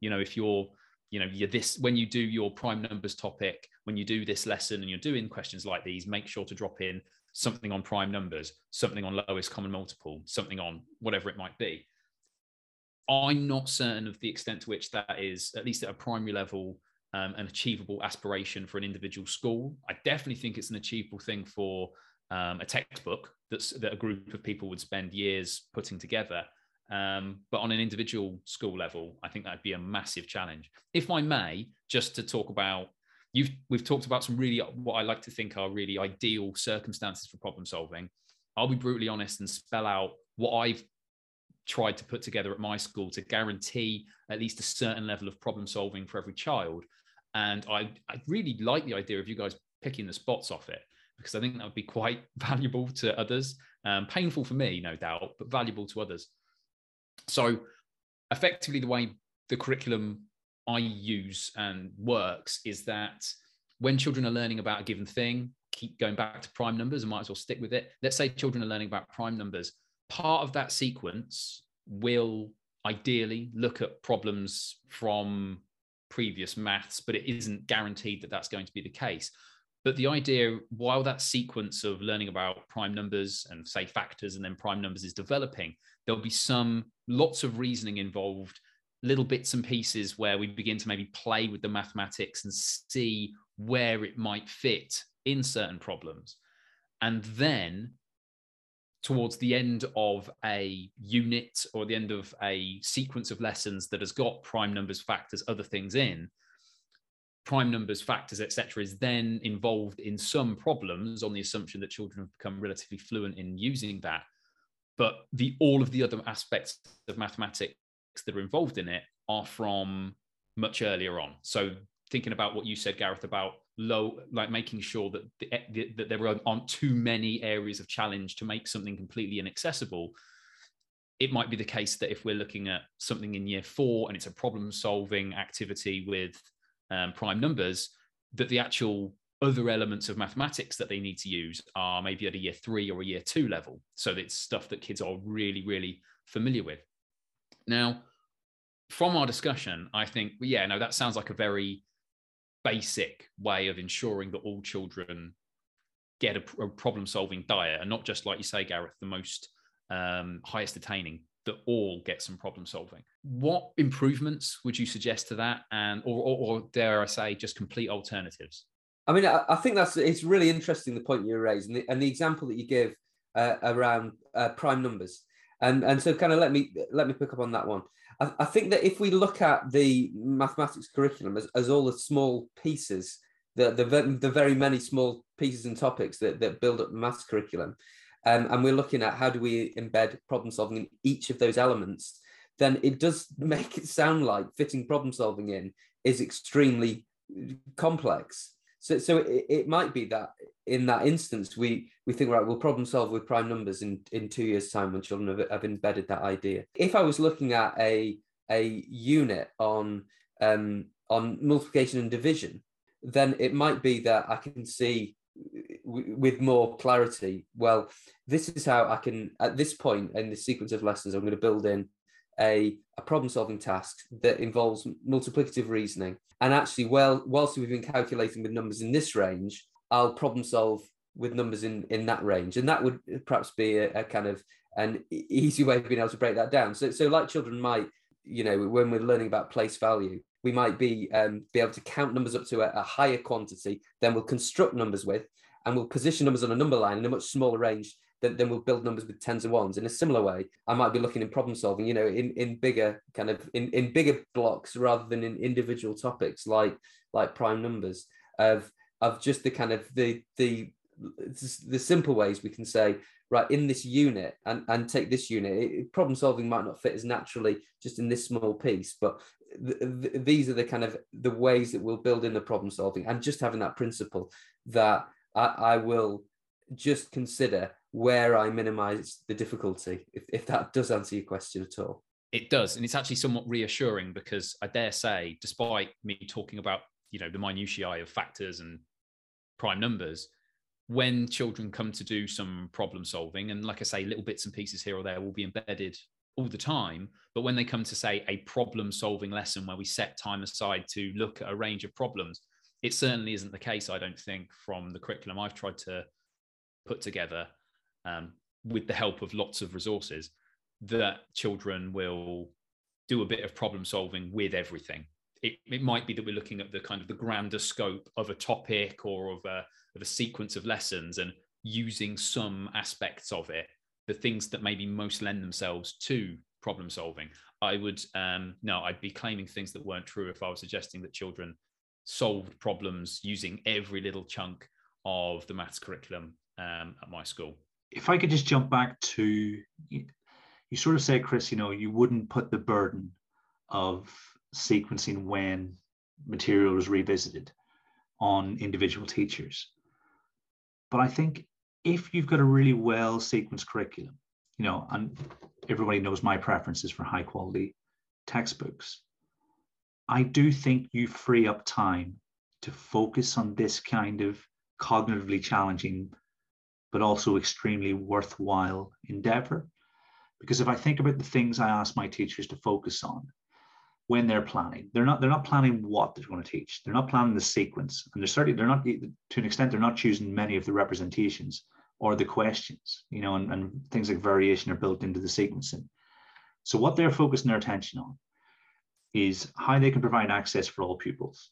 you know if you're you know you're this when you do your prime numbers topic when you do this lesson and you're doing questions like these make sure to drop in something on prime numbers something on lowest common multiple something on whatever it might be I'm not certain of the extent to which that is, at least at a primary level, um, an achievable aspiration for an individual school. I definitely think it's an achievable thing for um, a textbook that's, that a group of people would spend years putting together. Um, but on an individual school level, I think that'd be a massive challenge. If I may, just to talk about, you've we've talked about some really what I like to think are really ideal circumstances for problem solving. I'll be brutally honest and spell out what I've tried to put together at my school to guarantee at least a certain level of problem solving for every child. And I, I really like the idea of you guys picking the spots off it because I think that would be quite valuable to others. Um, painful for me, no doubt, but valuable to others. So, effectively, the way the curriculum I use and works is that when children are learning about a given thing, keep going back to prime numbers and might as well stick with it. Let's say children are learning about prime numbers. Part of that sequence will ideally look at problems from previous maths, but it isn't guaranteed that that's going to be the case. But the idea, while that sequence of learning about prime numbers and say factors and then prime numbers is developing, there'll be some lots of reasoning involved, little bits and pieces where we begin to maybe play with the mathematics and see where it might fit in certain problems. And then towards the end of a unit or the end of a sequence of lessons that has got prime numbers, factors, other things in, prime numbers, factors, etc., is then involved in some problems on the assumption that children have become relatively fluent in using that. But the all of the other aspects of mathematics that are involved in it are from much earlier on. So thinking about what you said, Gareth, about low, like making sure that the, the, that there aren't too many areas of challenge to make something completely inaccessible. It might be the case that if we're looking at something in year four and it's a problem solving activity with um, prime numbers, that the actual other elements of mathematics that they need to use are maybe at a year three or a year two level. So it's stuff that kids are really, really familiar with. Now, from our discussion, I think, yeah, no, that sounds like a very basic way of ensuring that all children get a, a problem solving diet and not just, like you say, Gareth, the most um, highest attaining that all get some problem solving. What improvements would you suggest to that, and or, or, or dare I say, just complete alternatives? I mean, I, I, think that's it's really interesting the point you raised and the, and the example that you give uh, around uh, prime numbers, and and so kind of let me let me pick up on that one. I, think that if we look at the mathematics curriculum as, as all the small pieces, the, the the very many small pieces and topics that that build up the maths curriculum, um, and we're looking at how do we embed problem solving in each of those elements, then it does make it sound like fitting problem solving in is extremely complex. So, so it, it might be that in that instance, we we think right, we'll problem solve with prime numbers in in two years' time when children have, have embedded that idea. If I was looking at a a unit on um, on multiplication and division, then it might be that I can see with more clarity. Well, this is how I can, at this point in the sequence of lessons, I'm going to build in a, a problem solving task that involves multiplicative reasoning. And actually, well, whilst we've been calculating with numbers in this range, I'll problem solve with numbers in, in that range. And that would perhaps be a, a kind of an easy way of being able to break that down. So, so like children might, you know, when we're learning about place value, we might be um, be able to count numbers up to a, a higher quantity, then we'll construct numbers with, and we'll position numbers on a number line in a much smaller range then, then we'll build numbers with tens and ones. In a similar way i might be looking in problem solving you know in in bigger kind of in, in bigger blocks rather than in individual topics like like prime numbers of of just the kind of the the the simple ways we can say right in this unit and and take this unit it, problem solving might not fit as naturally just in this small piece but th- th- these are the kind of the ways that we'll build in the problem solving and just having that principle that I, I will just consider where I minimize the difficulty, if, if that does answer your question at all. It does. And it's actually somewhat reassuring because I dare say, despite me talking about, you know, the minutiae of factors and prime numbers, when children come to do some problem solving, and like I say, little bits and pieces here or there will be embedded all the time. But when they come to say a problem solving lesson where we set time aside to look at a range of problems, it certainly isn't the case, I don't think, from the curriculum I've tried to put together um, with the help of lots of resources that children will do a bit of problem solving with everything. It, it might be that we're looking at the kind of the grander scope of a topic or of a, of a sequence of lessons and using some aspects of it, the things that maybe most lend themselves to problem solving. I would um, no, I'd be claiming things that weren't true if I was suggesting that children solved problems using every little chunk of the maths curriculum um, at my school. If I could just jump back to you, you sort of said, Chris, you know, you wouldn't put the burden of sequencing when material was revisited on individual teachers. But I think if you've got a really well sequenced curriculum, you know, and everybody knows my preferences for high quality textbooks, I do think you free up time to focus on this kind of cognitively challenging, but also extremely worthwhile endeavor. Because if I think about the things I ask my teachers to focus on when they're planning, they're not they're not planning what they're going to teach. They're not planning the sequence, and they're certainly they're not to an extent they're not choosing many of the representations or the questions, you know, and, and things like variation are built into the sequencing. So what they're focusing their attention on is how they can provide access for all pupils,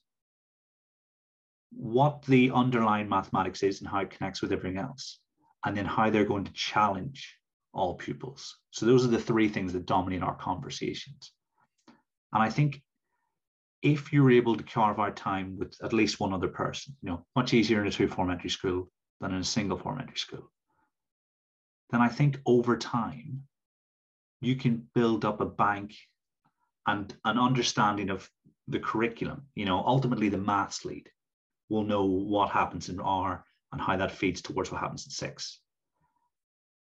what the underlying mathematics is and how it connects with everything else, and then how they're going to challenge all pupils. So those are the three things that dominate our conversations. And I think if you're able to carve out time with at least one other person, you know, much easier in a two form entry school than in a single form entry school, then I think over time you can build up a bank and an understanding of the curriculum. You know, ultimately the maths lead will know what happens in R and how that feeds towards what happens in six.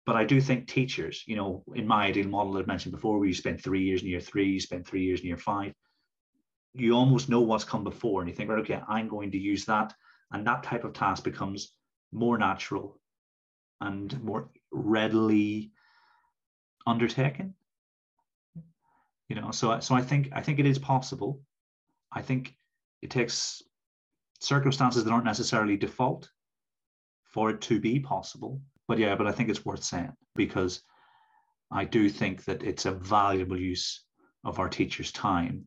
But I do think teachers, you know, in my ideal model that I mentioned before, where you spend three years in year three, you spend three years in year five, you almost know what's come before and you think, right, okay, I'm going to use that. And that type of task becomes more natural and more readily undertaken you know so so i think i think it is possible i think it takes circumstances that aren't necessarily default for it to be possible but yeah but i think it's worth saying because i do think that it's a valuable use of our teachers time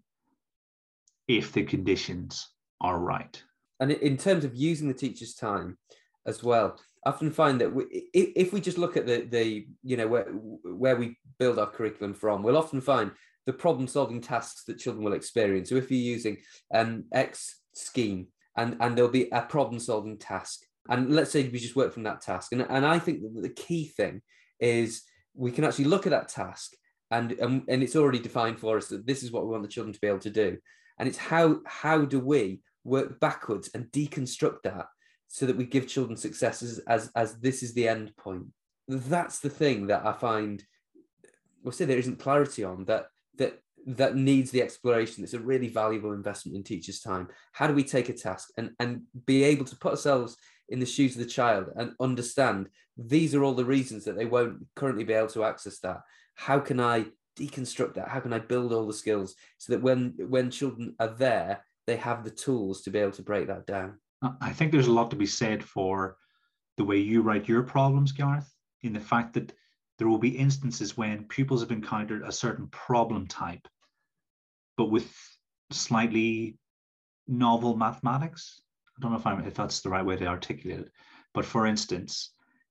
if the conditions are right and in terms of using the teacher's time as well. I often find that we, if we just look at the the you know where where we build our curriculum from, we'll often find the problem solving tasks that children will experience. So if you're using um, X scheme and and there'll be a problem solving task, and let's say we just work from that task, and and I think that the key thing is we can actually look at that task and, and and it's already defined for us that this is what we want the children to be able to do, and it's how how do we work backwards and deconstruct that so that we give children successes as as this is the end point. That's the thing that I find we'll say there isn't clarity on that that that needs the exploration. It's a really valuable investment in teachers' time. How do we take a task and and be able to put ourselves in the shoes of the child and understand these are all the reasons that they won't currently be able to access that. How can I deconstruct that? How can I build all the skills so that when when children are there, they have the tools to be able to break that down? I think there's a lot to be said for the way you write your problems, Gareth, in the fact that there will be instances when pupils have encountered a certain problem type, but with slightly novel mathematics. I don't know if I'm if that's the right way to articulate it, but for instance,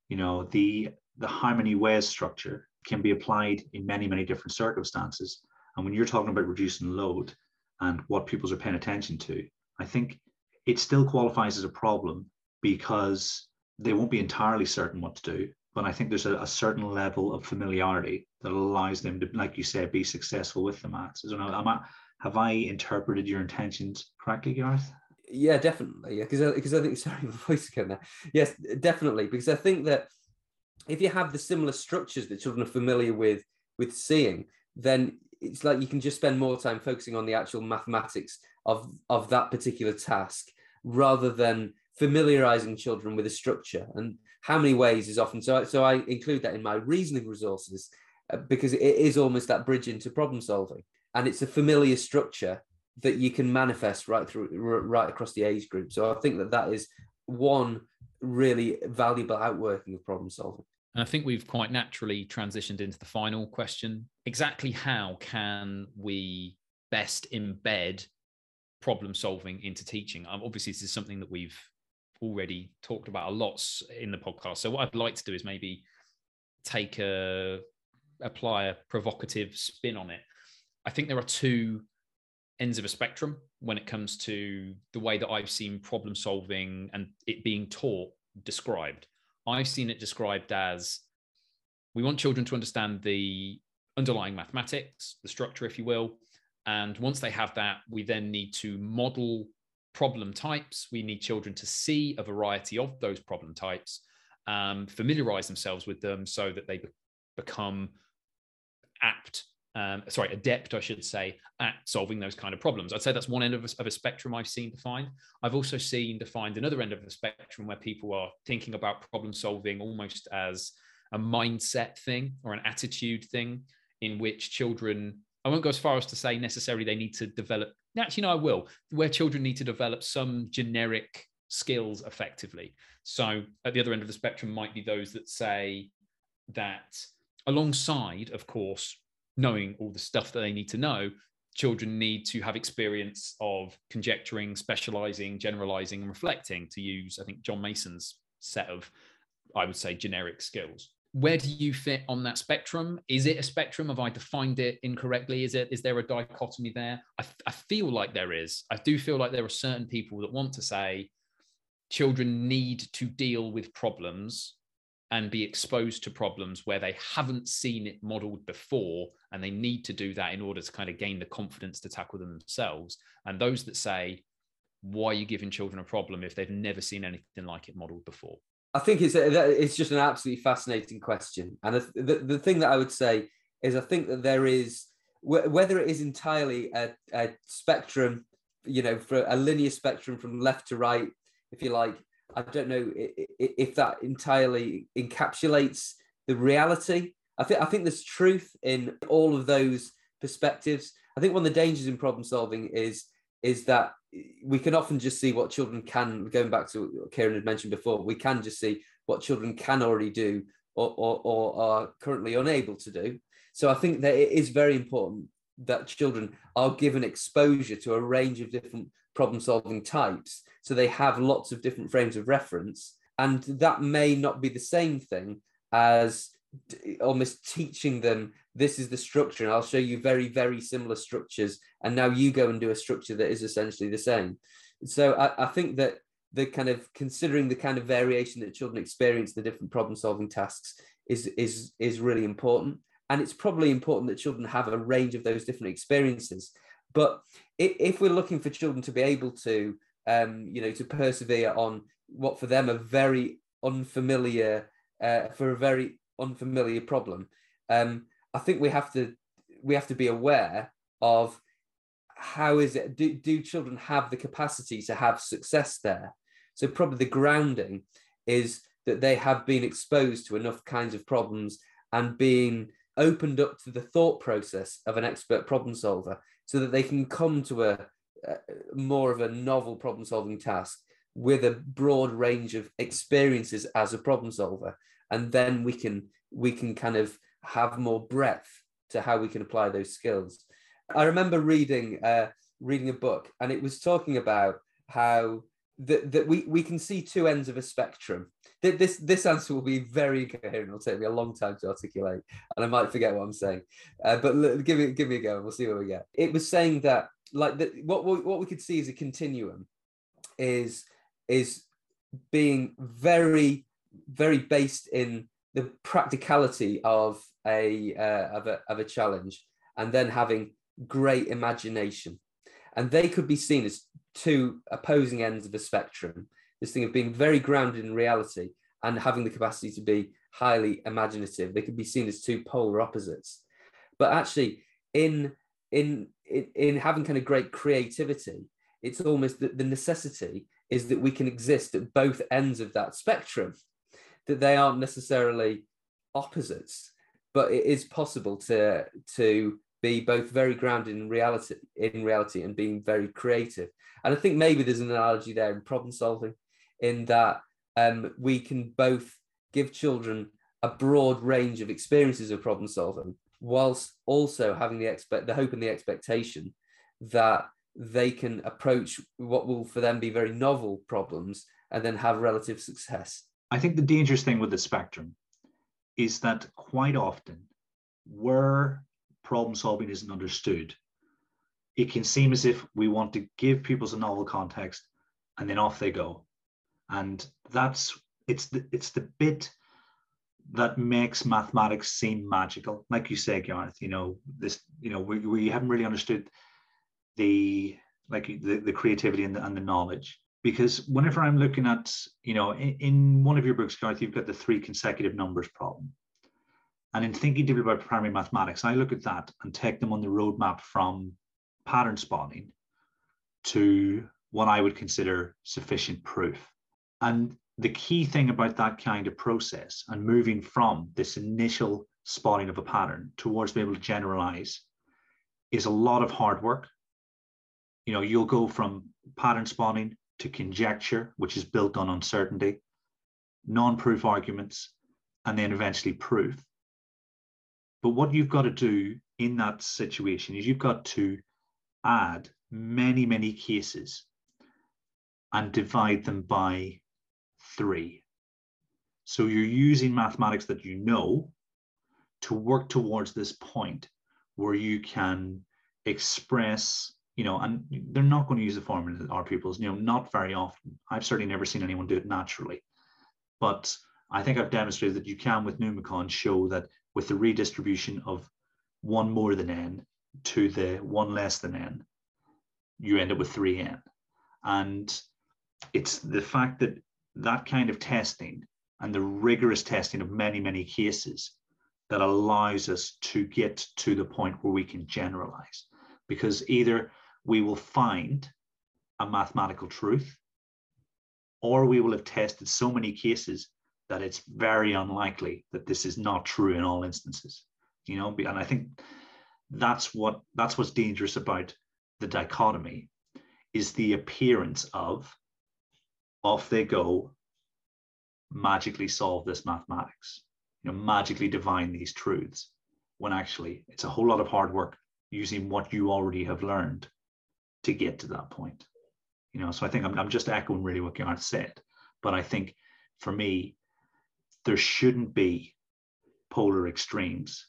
you know the the How Many Ways structure can be applied in many many different circumstances. And when you're talking about reducing load and what pupils are paying attention to, I think it still qualifies as a problem because they won't be entirely certain what to do. But I think there's a, a certain level of familiarity that allows them to, like you said, be successful with the maths. Know. Am I, have I interpreted your intentions correctly, Gareth? Yeah, definitely. Because yeah, because I, I think sorry, my voice again there. Yes, definitely. Because I think that if you have the similar structures that children are familiar with with seeing, then it's like you can just spend more time focusing on the actual mathematics of of that particular task rather than familiarizing children with a structure and how many ways is often so so i include that in my reasoning resources uh, because it is almost that bridge into problem solving and it's a familiar structure that you can manifest right through right across the age group so i think that that is one really valuable outworking of problem solving And I think we've quite naturally transitioned into the final question. Exactly how can we best embed problem solving into teaching? Um, obviously, this is something that we've already talked about a lot in the podcast. So, what I'd like to do is maybe take a apply a provocative spin on it. I think there are two ends of a spectrum when it comes to the way that I've seen problem solving and it being taught described. I've seen it described as we want children to understand the underlying mathematics, the structure, if you will. And once they have that, we then need to model problem types. We need children to see a variety of those problem types, um, familiarize themselves with them so that they be- become apt um, sorry, adept, I should say, at solving those kind of problems. I'd say that's one end of a, of a, spectrum I've seen defined. I've also seen defined another end of the spectrum where people are thinking about problem solving almost as a mindset thing or an attitude thing, in which children, I won't go as far as to say necessarily they need to develop, actually, no, I will, where children need to develop some generic skills effectively. So at the other end of the spectrum might be those that say that alongside, of course, knowing all the stuff that they need to know, children need to have experience of conjecturing, specializing, generalizing, and reflecting, to use, I think, John Mason's set of, I would say, generic skills. Where do you fit on that spectrum? Is it a spectrum? Have I defined it incorrectly? Is it is there a dichotomy there? I, I feel like there is. I do feel like there are certain people that want to say children need to deal with problems and be exposed to problems where they haven't seen it modeled before and they need to do that in order to kind of gain the confidence to tackle them themselves. And those that say why are you giving children a problem if they've never seen anything like it modeled before? I think it's uh, a, it's just an absolutely fascinating question. And the, the, the thing that i would say is i think that there is whether it is entirely a, a spectrum you know for a linear spectrum from left to right if you like I don't know if that entirely encapsulates the reality. I think I think there's truth in all of those perspectives. I think one of the dangers in problem solving is is that we can often just see what children can. Going back to what Kieran had mentioned before, we can just see what children can already do or, or, or are currently unable to do. So I think that it is very important that children are given exposure to a range of different problem solving types. So they have lots of different frames of reference. And that may not be the same thing as almost teaching them this is the structure and I'll show you very, very similar structures. And now you go and do a structure that is essentially the same. So I, I think that the kind of considering the kind of variation that children experience the different problem solving tasks is is is really important and it's probably important that children have a range of those different experiences but if we're looking for children to be able to, um, you know, to persevere on what for them are very unfamiliar, uh, for a very unfamiliar problem, um, I think we have to we have to be aware of how is it do, do children have the capacity to have success there? So probably the grounding is that they have been exposed to enough kinds of problems and being opened up to the thought process of an expert problem solver so that they can come to a, a more of a novel problem solving task with a broad range of experiences as a problem solver and then we can we can kind of have more breadth to how we can apply those skills i remember reading uh, reading a book and it was talking about how that, that we, we can see two ends of a spectrum. This this answer will be very incoherent. It'll take me a long time to articulate, and I might forget what I'm saying. Uh, but look, give me give me a go, we'll see what we get. It was saying that like that what what we could see is a continuum is is being very very based in the practicality of a uh, of a of a challenge, and then having great imagination, and they could be seen as two opposing ends of a spectrum. This thing of being very grounded in reality and having the capacity to be highly imaginative. They could be seen as two polar opposites. But actually, in in in, in having kind of great creativity, it's almost that the necessity is that we can exist at both ends of that spectrum, that they aren't necessarily opposites, but it is possible to to be both very grounded in reality in reality and being very creative. And I think maybe there's an analogy there in problem solving, in that um, we can both give children a broad range of experiences of problem solving, whilst also having the expect the hope and the expectation that they can approach what will for them be very novel problems and then have relative success. I think the dangerous thing with the spectrum is that quite often, where problem solving isn't understood, it can seem as if we want to give pupils a novel context and then off they go. And that's it's the it's the bit that makes mathematics seem magical. Like you say, Gareth, you know, this, you know, we, we haven't really understood the like the, the creativity and the, and the knowledge because whenever i'm looking at you know in, in one of your books Gareth, you've got the three consecutive numbers problem. And in thinking deeply about primary mathematics i look at that and take them on the roadmap from pattern spotting to what i would consider sufficient proof. And the key thing about that kind of process and moving from this initial spotting of a pattern towards being able to generalize is a lot of hard work. You know, you'll go from pattern spotting to conjecture, which is built on uncertainty, non-proof arguments, and then eventually proof. But what you've got to do in that situation is you've got to add many, many cases and divide them by three. So you're using mathematics that you know to work towards this point where you can express you know, and they're not going to use the formula that our pupils, you know, not very often. I've certainly never seen anyone do it naturally. But I think I've demonstrated that you can with Numicon show that with the redistribution of one more than n to the one less than n, you end up with 3n. And it's the fact that that kind of testing and the rigorous testing of many, many cases that allows us to get to the point where we can generalize. Because either we will find a mathematical truth, or we will have tested so many cases that it's very unlikely that this is not true in all instances. You know, and I think that's what that's what's dangerous about the dichotomy is the appearance of off they go magically solve this mathematics you know magically divine these truths when actually it's a whole lot of hard work using what you already have learned to get to that point. You know, so I think I'm, I'm just echoing really what Gareth said. But I think for me, there shouldn't be polar extremes.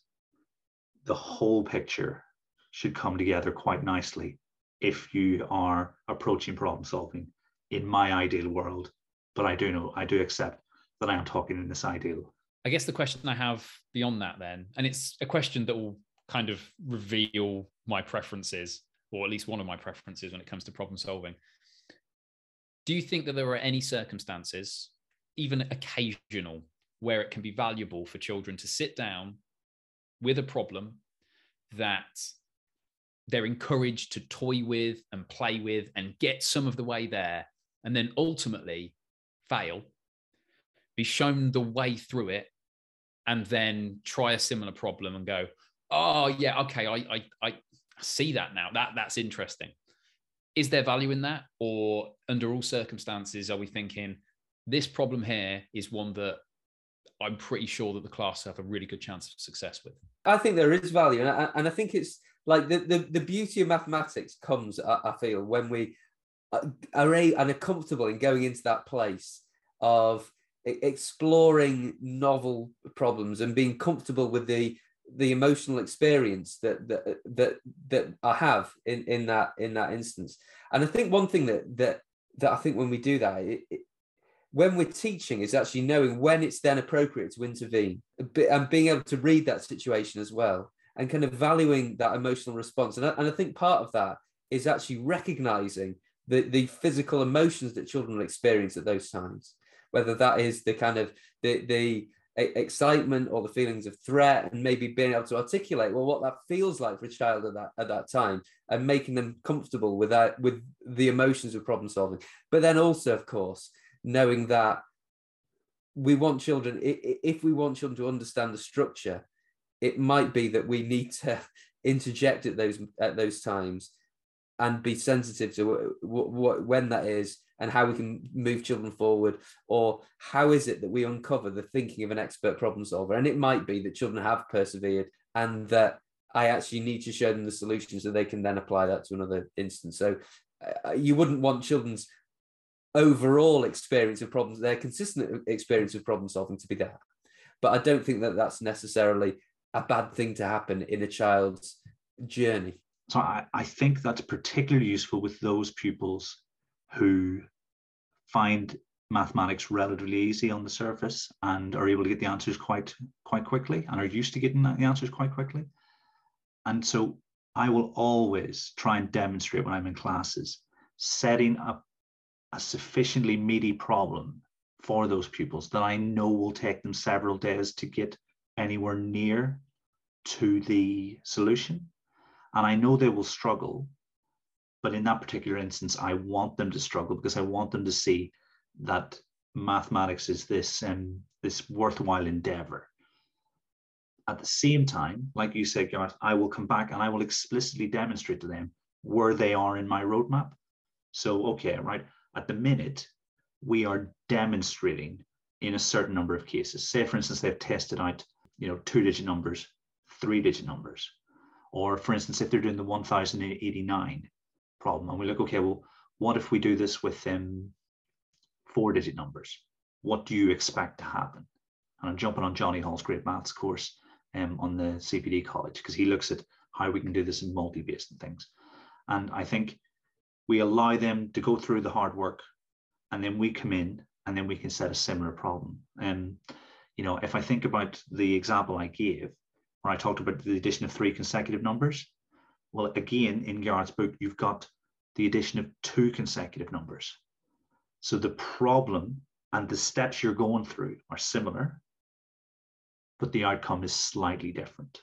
The whole picture should come together quite nicely if you are approaching problem solving in my ideal world. But I do know, I do accept that I am talking in this ideal. I guess the question I have beyond that, then, and it's a question that will kind of reveal my preferences or at least one of my preferences when it comes to problem solving. Do you think that there are any circumstances, even occasional, where it can be valuable for children to sit down with a problem that they're encouraged to toy with and play with and get some of the way there, and then ultimately fail, be shown the way through it, and then try a similar problem and go, oh yeah, okay, I I I, see that now. That that's interesting. Is there value in that, or under all circumstances, are we thinking this problem here is one that I'm pretty sure that the class have a really good chance of success with? I think there is value, and I, and I think it's like the, the the beauty of mathematics comes, I, I feel, when we are a, and are comfortable in going into that place of exploring novel problems and being comfortable with the the emotional experience that that that that I have in in that in that instance. And I think one thing that that that I think when we do that, it, it, when we're teaching, is actually knowing when it's then appropriate to intervene and being able to read that situation as well, and kind of valuing that emotional response. And I, and I think part of that is actually recognizing the the physical emotions that children will experience at those times, whether that is the kind of the the excitement or the feelings of threat and maybe being able to articulate well what that feels like for a child at that at that time and making them comfortable with that with the emotions of problem solving. But then also of course knowing that we want children if we want children to understand the structure it might be that we need to interject at those at those times and be sensitive to what, what when that is and how we can move children forward or how is it that we uncover the thinking of an expert problem solver? And it might be that children have persevered and that i actually need to show them the solution so they can then apply that to another instance. So uh, you wouldn't want children's overall experience of problems their consistent experience of problem solving to be that but i don't think that that's necessarily a bad thing to happen in a child's journey. So I, I think that's particularly useful with those pupils who find mathematics relatively easy on the surface and are able to get the answers quite quite quickly and are used to getting the answers quite quickly. And so I will always try and demonstrate when I'm in classes, setting up a sufficiently meaty problem for those pupils that I know will take them several days to get anywhere near to the solution. And I know they will struggle but in that particular instance, I want them to struggle because I want them to see that mathematics is this um, this worthwhile endeavor. At the same time, like you said, Gareth, I will come back and I will explicitly demonstrate to them where they are in my roadmap. So, okay, right, at the minute, we are demonstrating in a certain number of cases. Say, for instance, they've tested out, you know, two-digit numbers, three-digit numbers, or for instance, if they're doing the 1089, problem and we look, okay, well, what if we do this with um, four digit numbers? What do you expect to happen? And I'm jumping on Johnny Hall's great maths course um, on the CPD college because he looks at how we can do this in multi-based and things. And I think we allow them to go through the hard work and then we come in and then we can set a similar problem. And, you know, if I think about the example I gave, where I talked about the addition of three consecutive numbers, well, again, in Gareth's book, you've got the addition of two consecutive numbers. So the problem and the steps you're going through are similar, but the outcome is slightly different.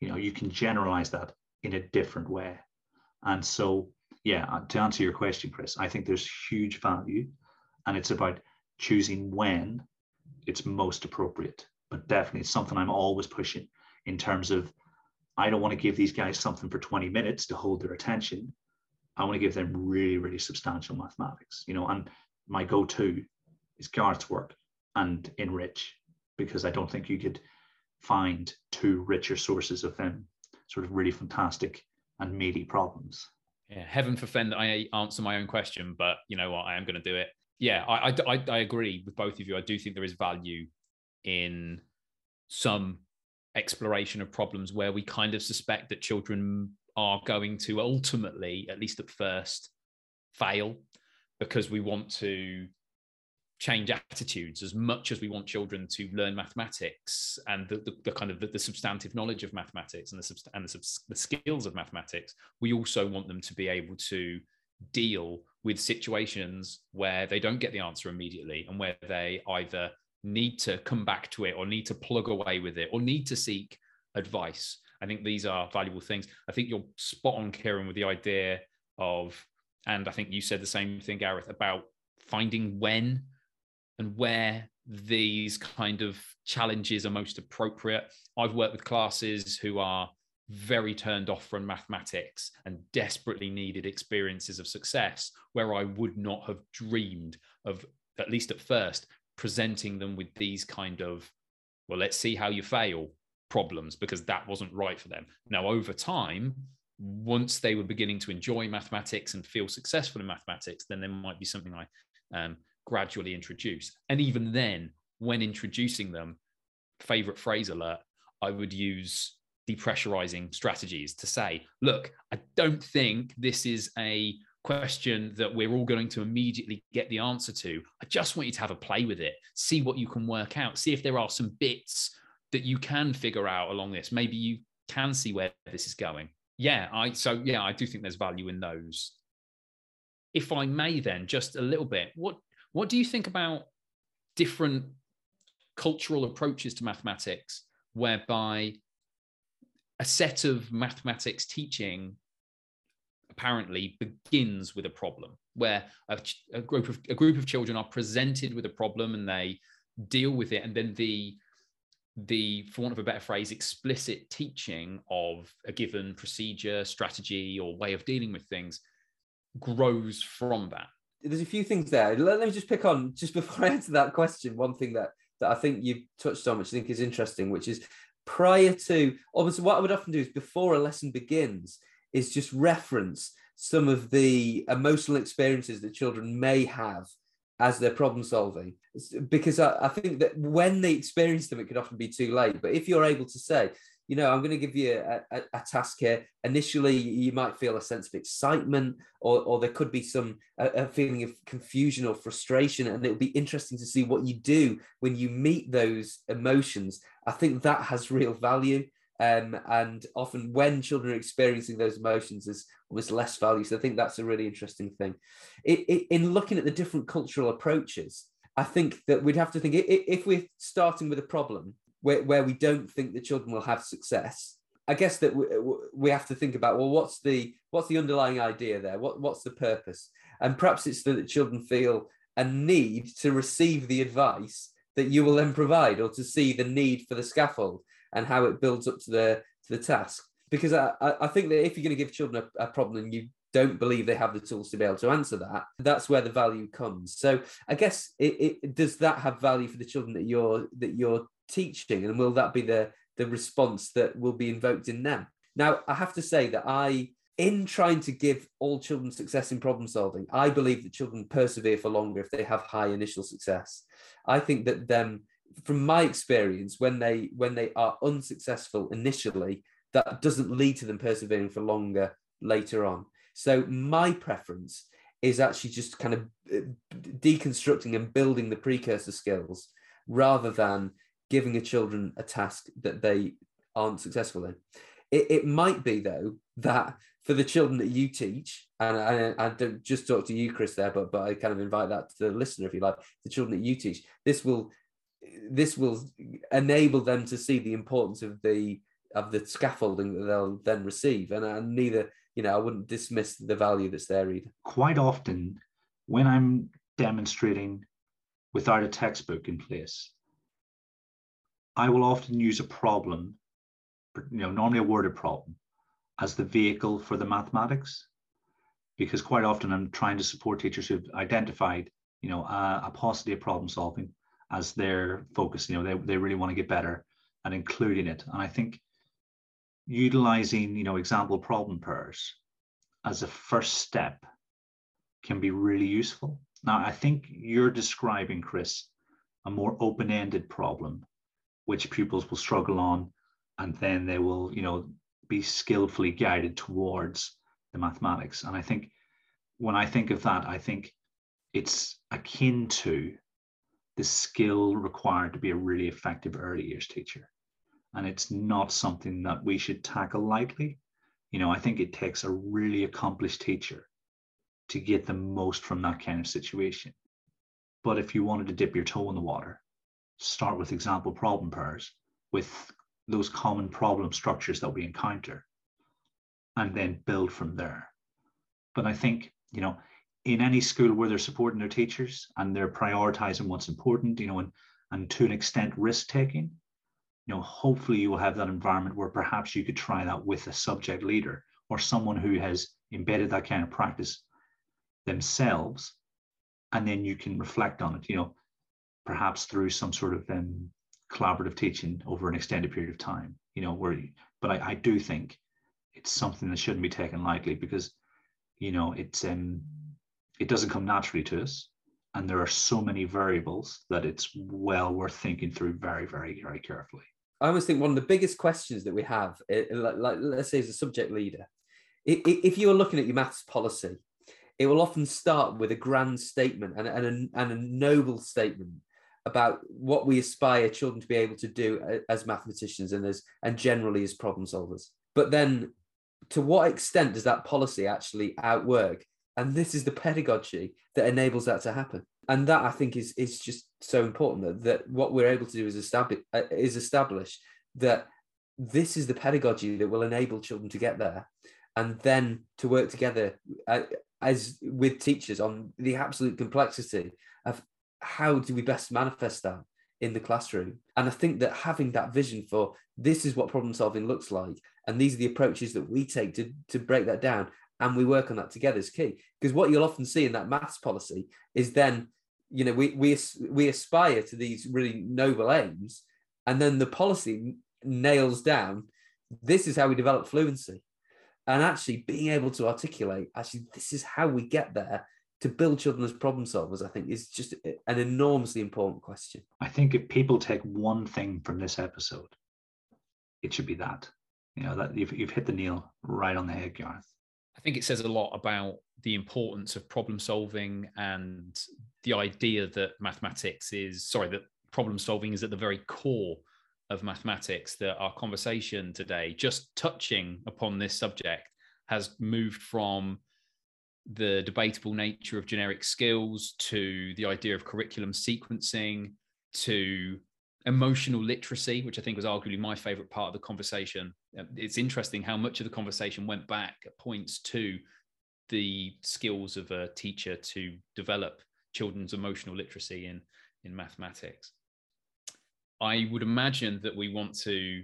You know, you can generalize that in a different way. And so, yeah, uh, to answer your question, Chris, I think there's huge value and it's about choosing when it's most appropriate. But definitely it's something I'm always pushing in terms of I don't want to give these guys something for 20 minutes to hold their attention. I want to give them really, really substantial mathematics, you know, and my go-to is Gareth's work and NRICH, because I don't think you could find two richer sources of them sort of really fantastic and meaty problems. Yeah, heaven forfend that I answer my own question, but you know what, I am going to do it. Yeah, I, I, I agree with both of you. I do think there is value in some exploration of problems where we kind of suspect that children are going to ultimately, at least at first, fail because we want to change attitudes as much as we want children to learn mathematics and the, the, the kind of the, the, substantive knowledge of mathematics and the and the, the skills of mathematics we also want them to be able to deal with situations where they don't get the answer immediately and where they either need to come back to it or need to plug away with it or need to seek advice. I think these are valuable things. I think you're spot on, Kieran, with the idea of, and I think you said the same thing, Gareth, about finding when and where these kind of challenges are most appropriate. I've worked with classes who are very turned off from mathematics and desperately needed experiences of success where I would not have dreamed of, at least at first, presenting them with these kind of well let's see how you fail problems because that wasn't right for them. Now over time once they were beginning to enjoy mathematics and feel successful in mathematics then there might be something i um, gradually introduce. And even then when introducing them favorite phrase alert i would use depressurizing strategies to say look i don't think this is a question that we're all going to immediately get the answer to. I just want you to have a play with it, see what you can work out, see if there are some bits that you can figure out along this. Maybe you can see where this is going. Yeah, I so yeah, I do think there's value in those. If I may then just a little bit, what what do you think about different cultural approaches to mathematics whereby a set of mathematics teaching apparently begins with a problem where a, a, group of a group of children are presented with a problem and they deal with it and then the the for want of a better phrase explicit teaching of a given procedure strategy or way of dealing with things grows from that there's a few things there. Let, let me just pick on just before I answer that question. One thing that that I think you've touched on, which I think is interesting, which is prior to obviously what I would often do is before a lesson begins is just reference some of the emotional experiences that children may have as they're problem solving because I, I, think that when they experience them it can often be too late but if you're able to say you know, I'm going to give you a, a, a, task here. Initially, you might feel a sense of excitement, or, or there could be some a, a feeling of confusion or frustration, and it'll be interesting to see what you do when you meet those emotions. I think that has real value. Um, and often when children are experiencing those emotions there's almost less value. So i think that's a really interesting thing. It, it, in looking at the different cultural approaches i think that we'd have to think if we're starting with a problem where, where we don't think the children will have success i guess that we, we have to think about well what's the what's the underlying idea there? What, what's the purpose? And perhaps it's that the children feel a need to receive the advice that you will then provide or to see the need for the scaffold and how it builds up to the to the task. Because i, I think that if you're going to give children a, a problem and you don't believe they have the tools to be able to answer that that's where the value comes. So i guess it, it does that have value for the children that you're that you're teaching? And will that be the the response that will be invoked in them? Now i have to say that i in trying to give all children success in problem solving i believe that children persevere for longer if they have high initial success. I think that them from my experience when they when they are unsuccessful initially that doesn't lead to them persevering for longer later on so my preference is actually just kind of uh, deconstructing and building the precursor skills rather than giving a children a task that they aren't successful in. It, it might be though that for the children that you teach, and I, I, don't just talk to you, Chris, there, but but I kind of invite that to the listener, if you like, the children that you teach. This will this will enable them to see the importance of the of the scaffolding that they'll then receive, and, and neither you know I wouldn't dismiss the value that's there either. Quite often, when I'm demonstrating without a textbook in place, I will often use a problem, you know, normally a worded problem, as the vehicle for the mathematics, because quite often I'm trying to support teachers who've identified, you know, a, a paucity of problem solving as their focus. You know, they, they really want to get better and including it. And I think utilizing, you know, example problem pairs as a first step can be really useful. Now, I think you're describing, Chris, a more open-ended problem which pupils will struggle on, and then they will, you know, be skillfully guided towards the mathematics. And I think when I think of that, I think it's akin to the skill required to be a really effective early years teacher. And it's not something that we should tackle lightly. You know, I think it takes a really accomplished teacher to get the most from that kind of situation. But if you wanted to dip your toe in the water, start with example problem pairs with those common problem structures that we encounter and then build from there. But I think, you know, in any school where they're supporting their teachers and they're prioritizing what's important, you know, and, and to an extent risk taking, you know, hopefully you will have that environment where perhaps you could try that with a subject leader or someone who has embedded that kind of practice themselves. And then you can reflect on it. You know, perhaps through some sort of um, collaborative teaching over an extended period of time you know where but I, I do think it's something that shouldn't be taken lightly because you know it's um it doesn't come naturally to us and there are so many variables that it's well worth thinking through very very very carefully i always think one of the biggest questions that we have eh, like, like let's say as a subject leader if you're looking at your maths policy it will often start with a grand statement and, and, a, and a noble statement about what we aspire children to be able to do as mathematicians and as and generally as problem solvers. But then to what extent does that policy actually outwork? And this is the pedagogy that enables that to happen. And that I think is is just so important that, that what we're able to do is establish uh, is establish that this is the pedagogy that will enable children to get there and then to work together uh, as with teachers on the absolute complexity of how do we best manifest that in the classroom? And I think that having that vision for this is what problem solving looks like, and these are the approaches that we take to, to break that down, and we work on that together is key. Because what you'll often see in that maths policy is then, you know, we we we aspire to these really noble aims, and then the policy nails down this is how we develop fluency. And actually being able to articulate, actually, this is how we get there to build children as problem solvers, I think is just an enormously important question. I think if people take one thing from this episode, it should be that. You know, that you've, you've hit the nail right on the head, Gareth. I think it says a lot about the importance of problem solving and the idea that mathematics is, sorry, that problem solving is at the very core of mathematics that our conversation today, just touching upon this subject, has moved from the debatable nature of generic skills to the idea of curriculum sequencing to emotional literacy, which I think was arguably my favorite part of the conversation. Um, it's interesting how much of the conversation went back at points to the skills of a teacher to develop children's emotional literacy in, in mathematics. I would imagine that we want to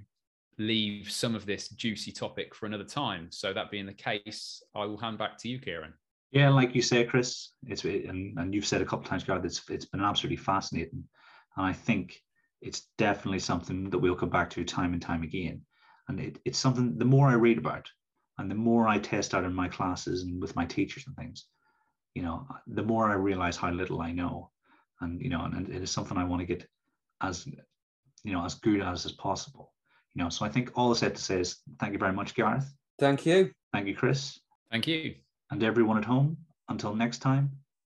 leave some of this juicy topic for another time. So that being the case, I will hand back to you, Kieran. Yeah, like you say, Chris, it's and, and you've said a couple of times, Gareth, it's it's been absolutely fascinating, and I think it's definitely something that we'll come back to time and time again. And it, it's something the more I read about, and the more I test out in my classes and with my teachers and things, you know, the more I realize how little I know, and you know, and, and it is something I want to get as you know as good as as possible. You know, so I think all I said to say is thank you very much, Gareth. Thank you. Thank you, Chris. Thank you. And everyone at home, until next time,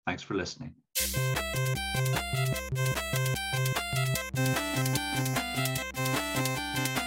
thanks for listening. Thank you.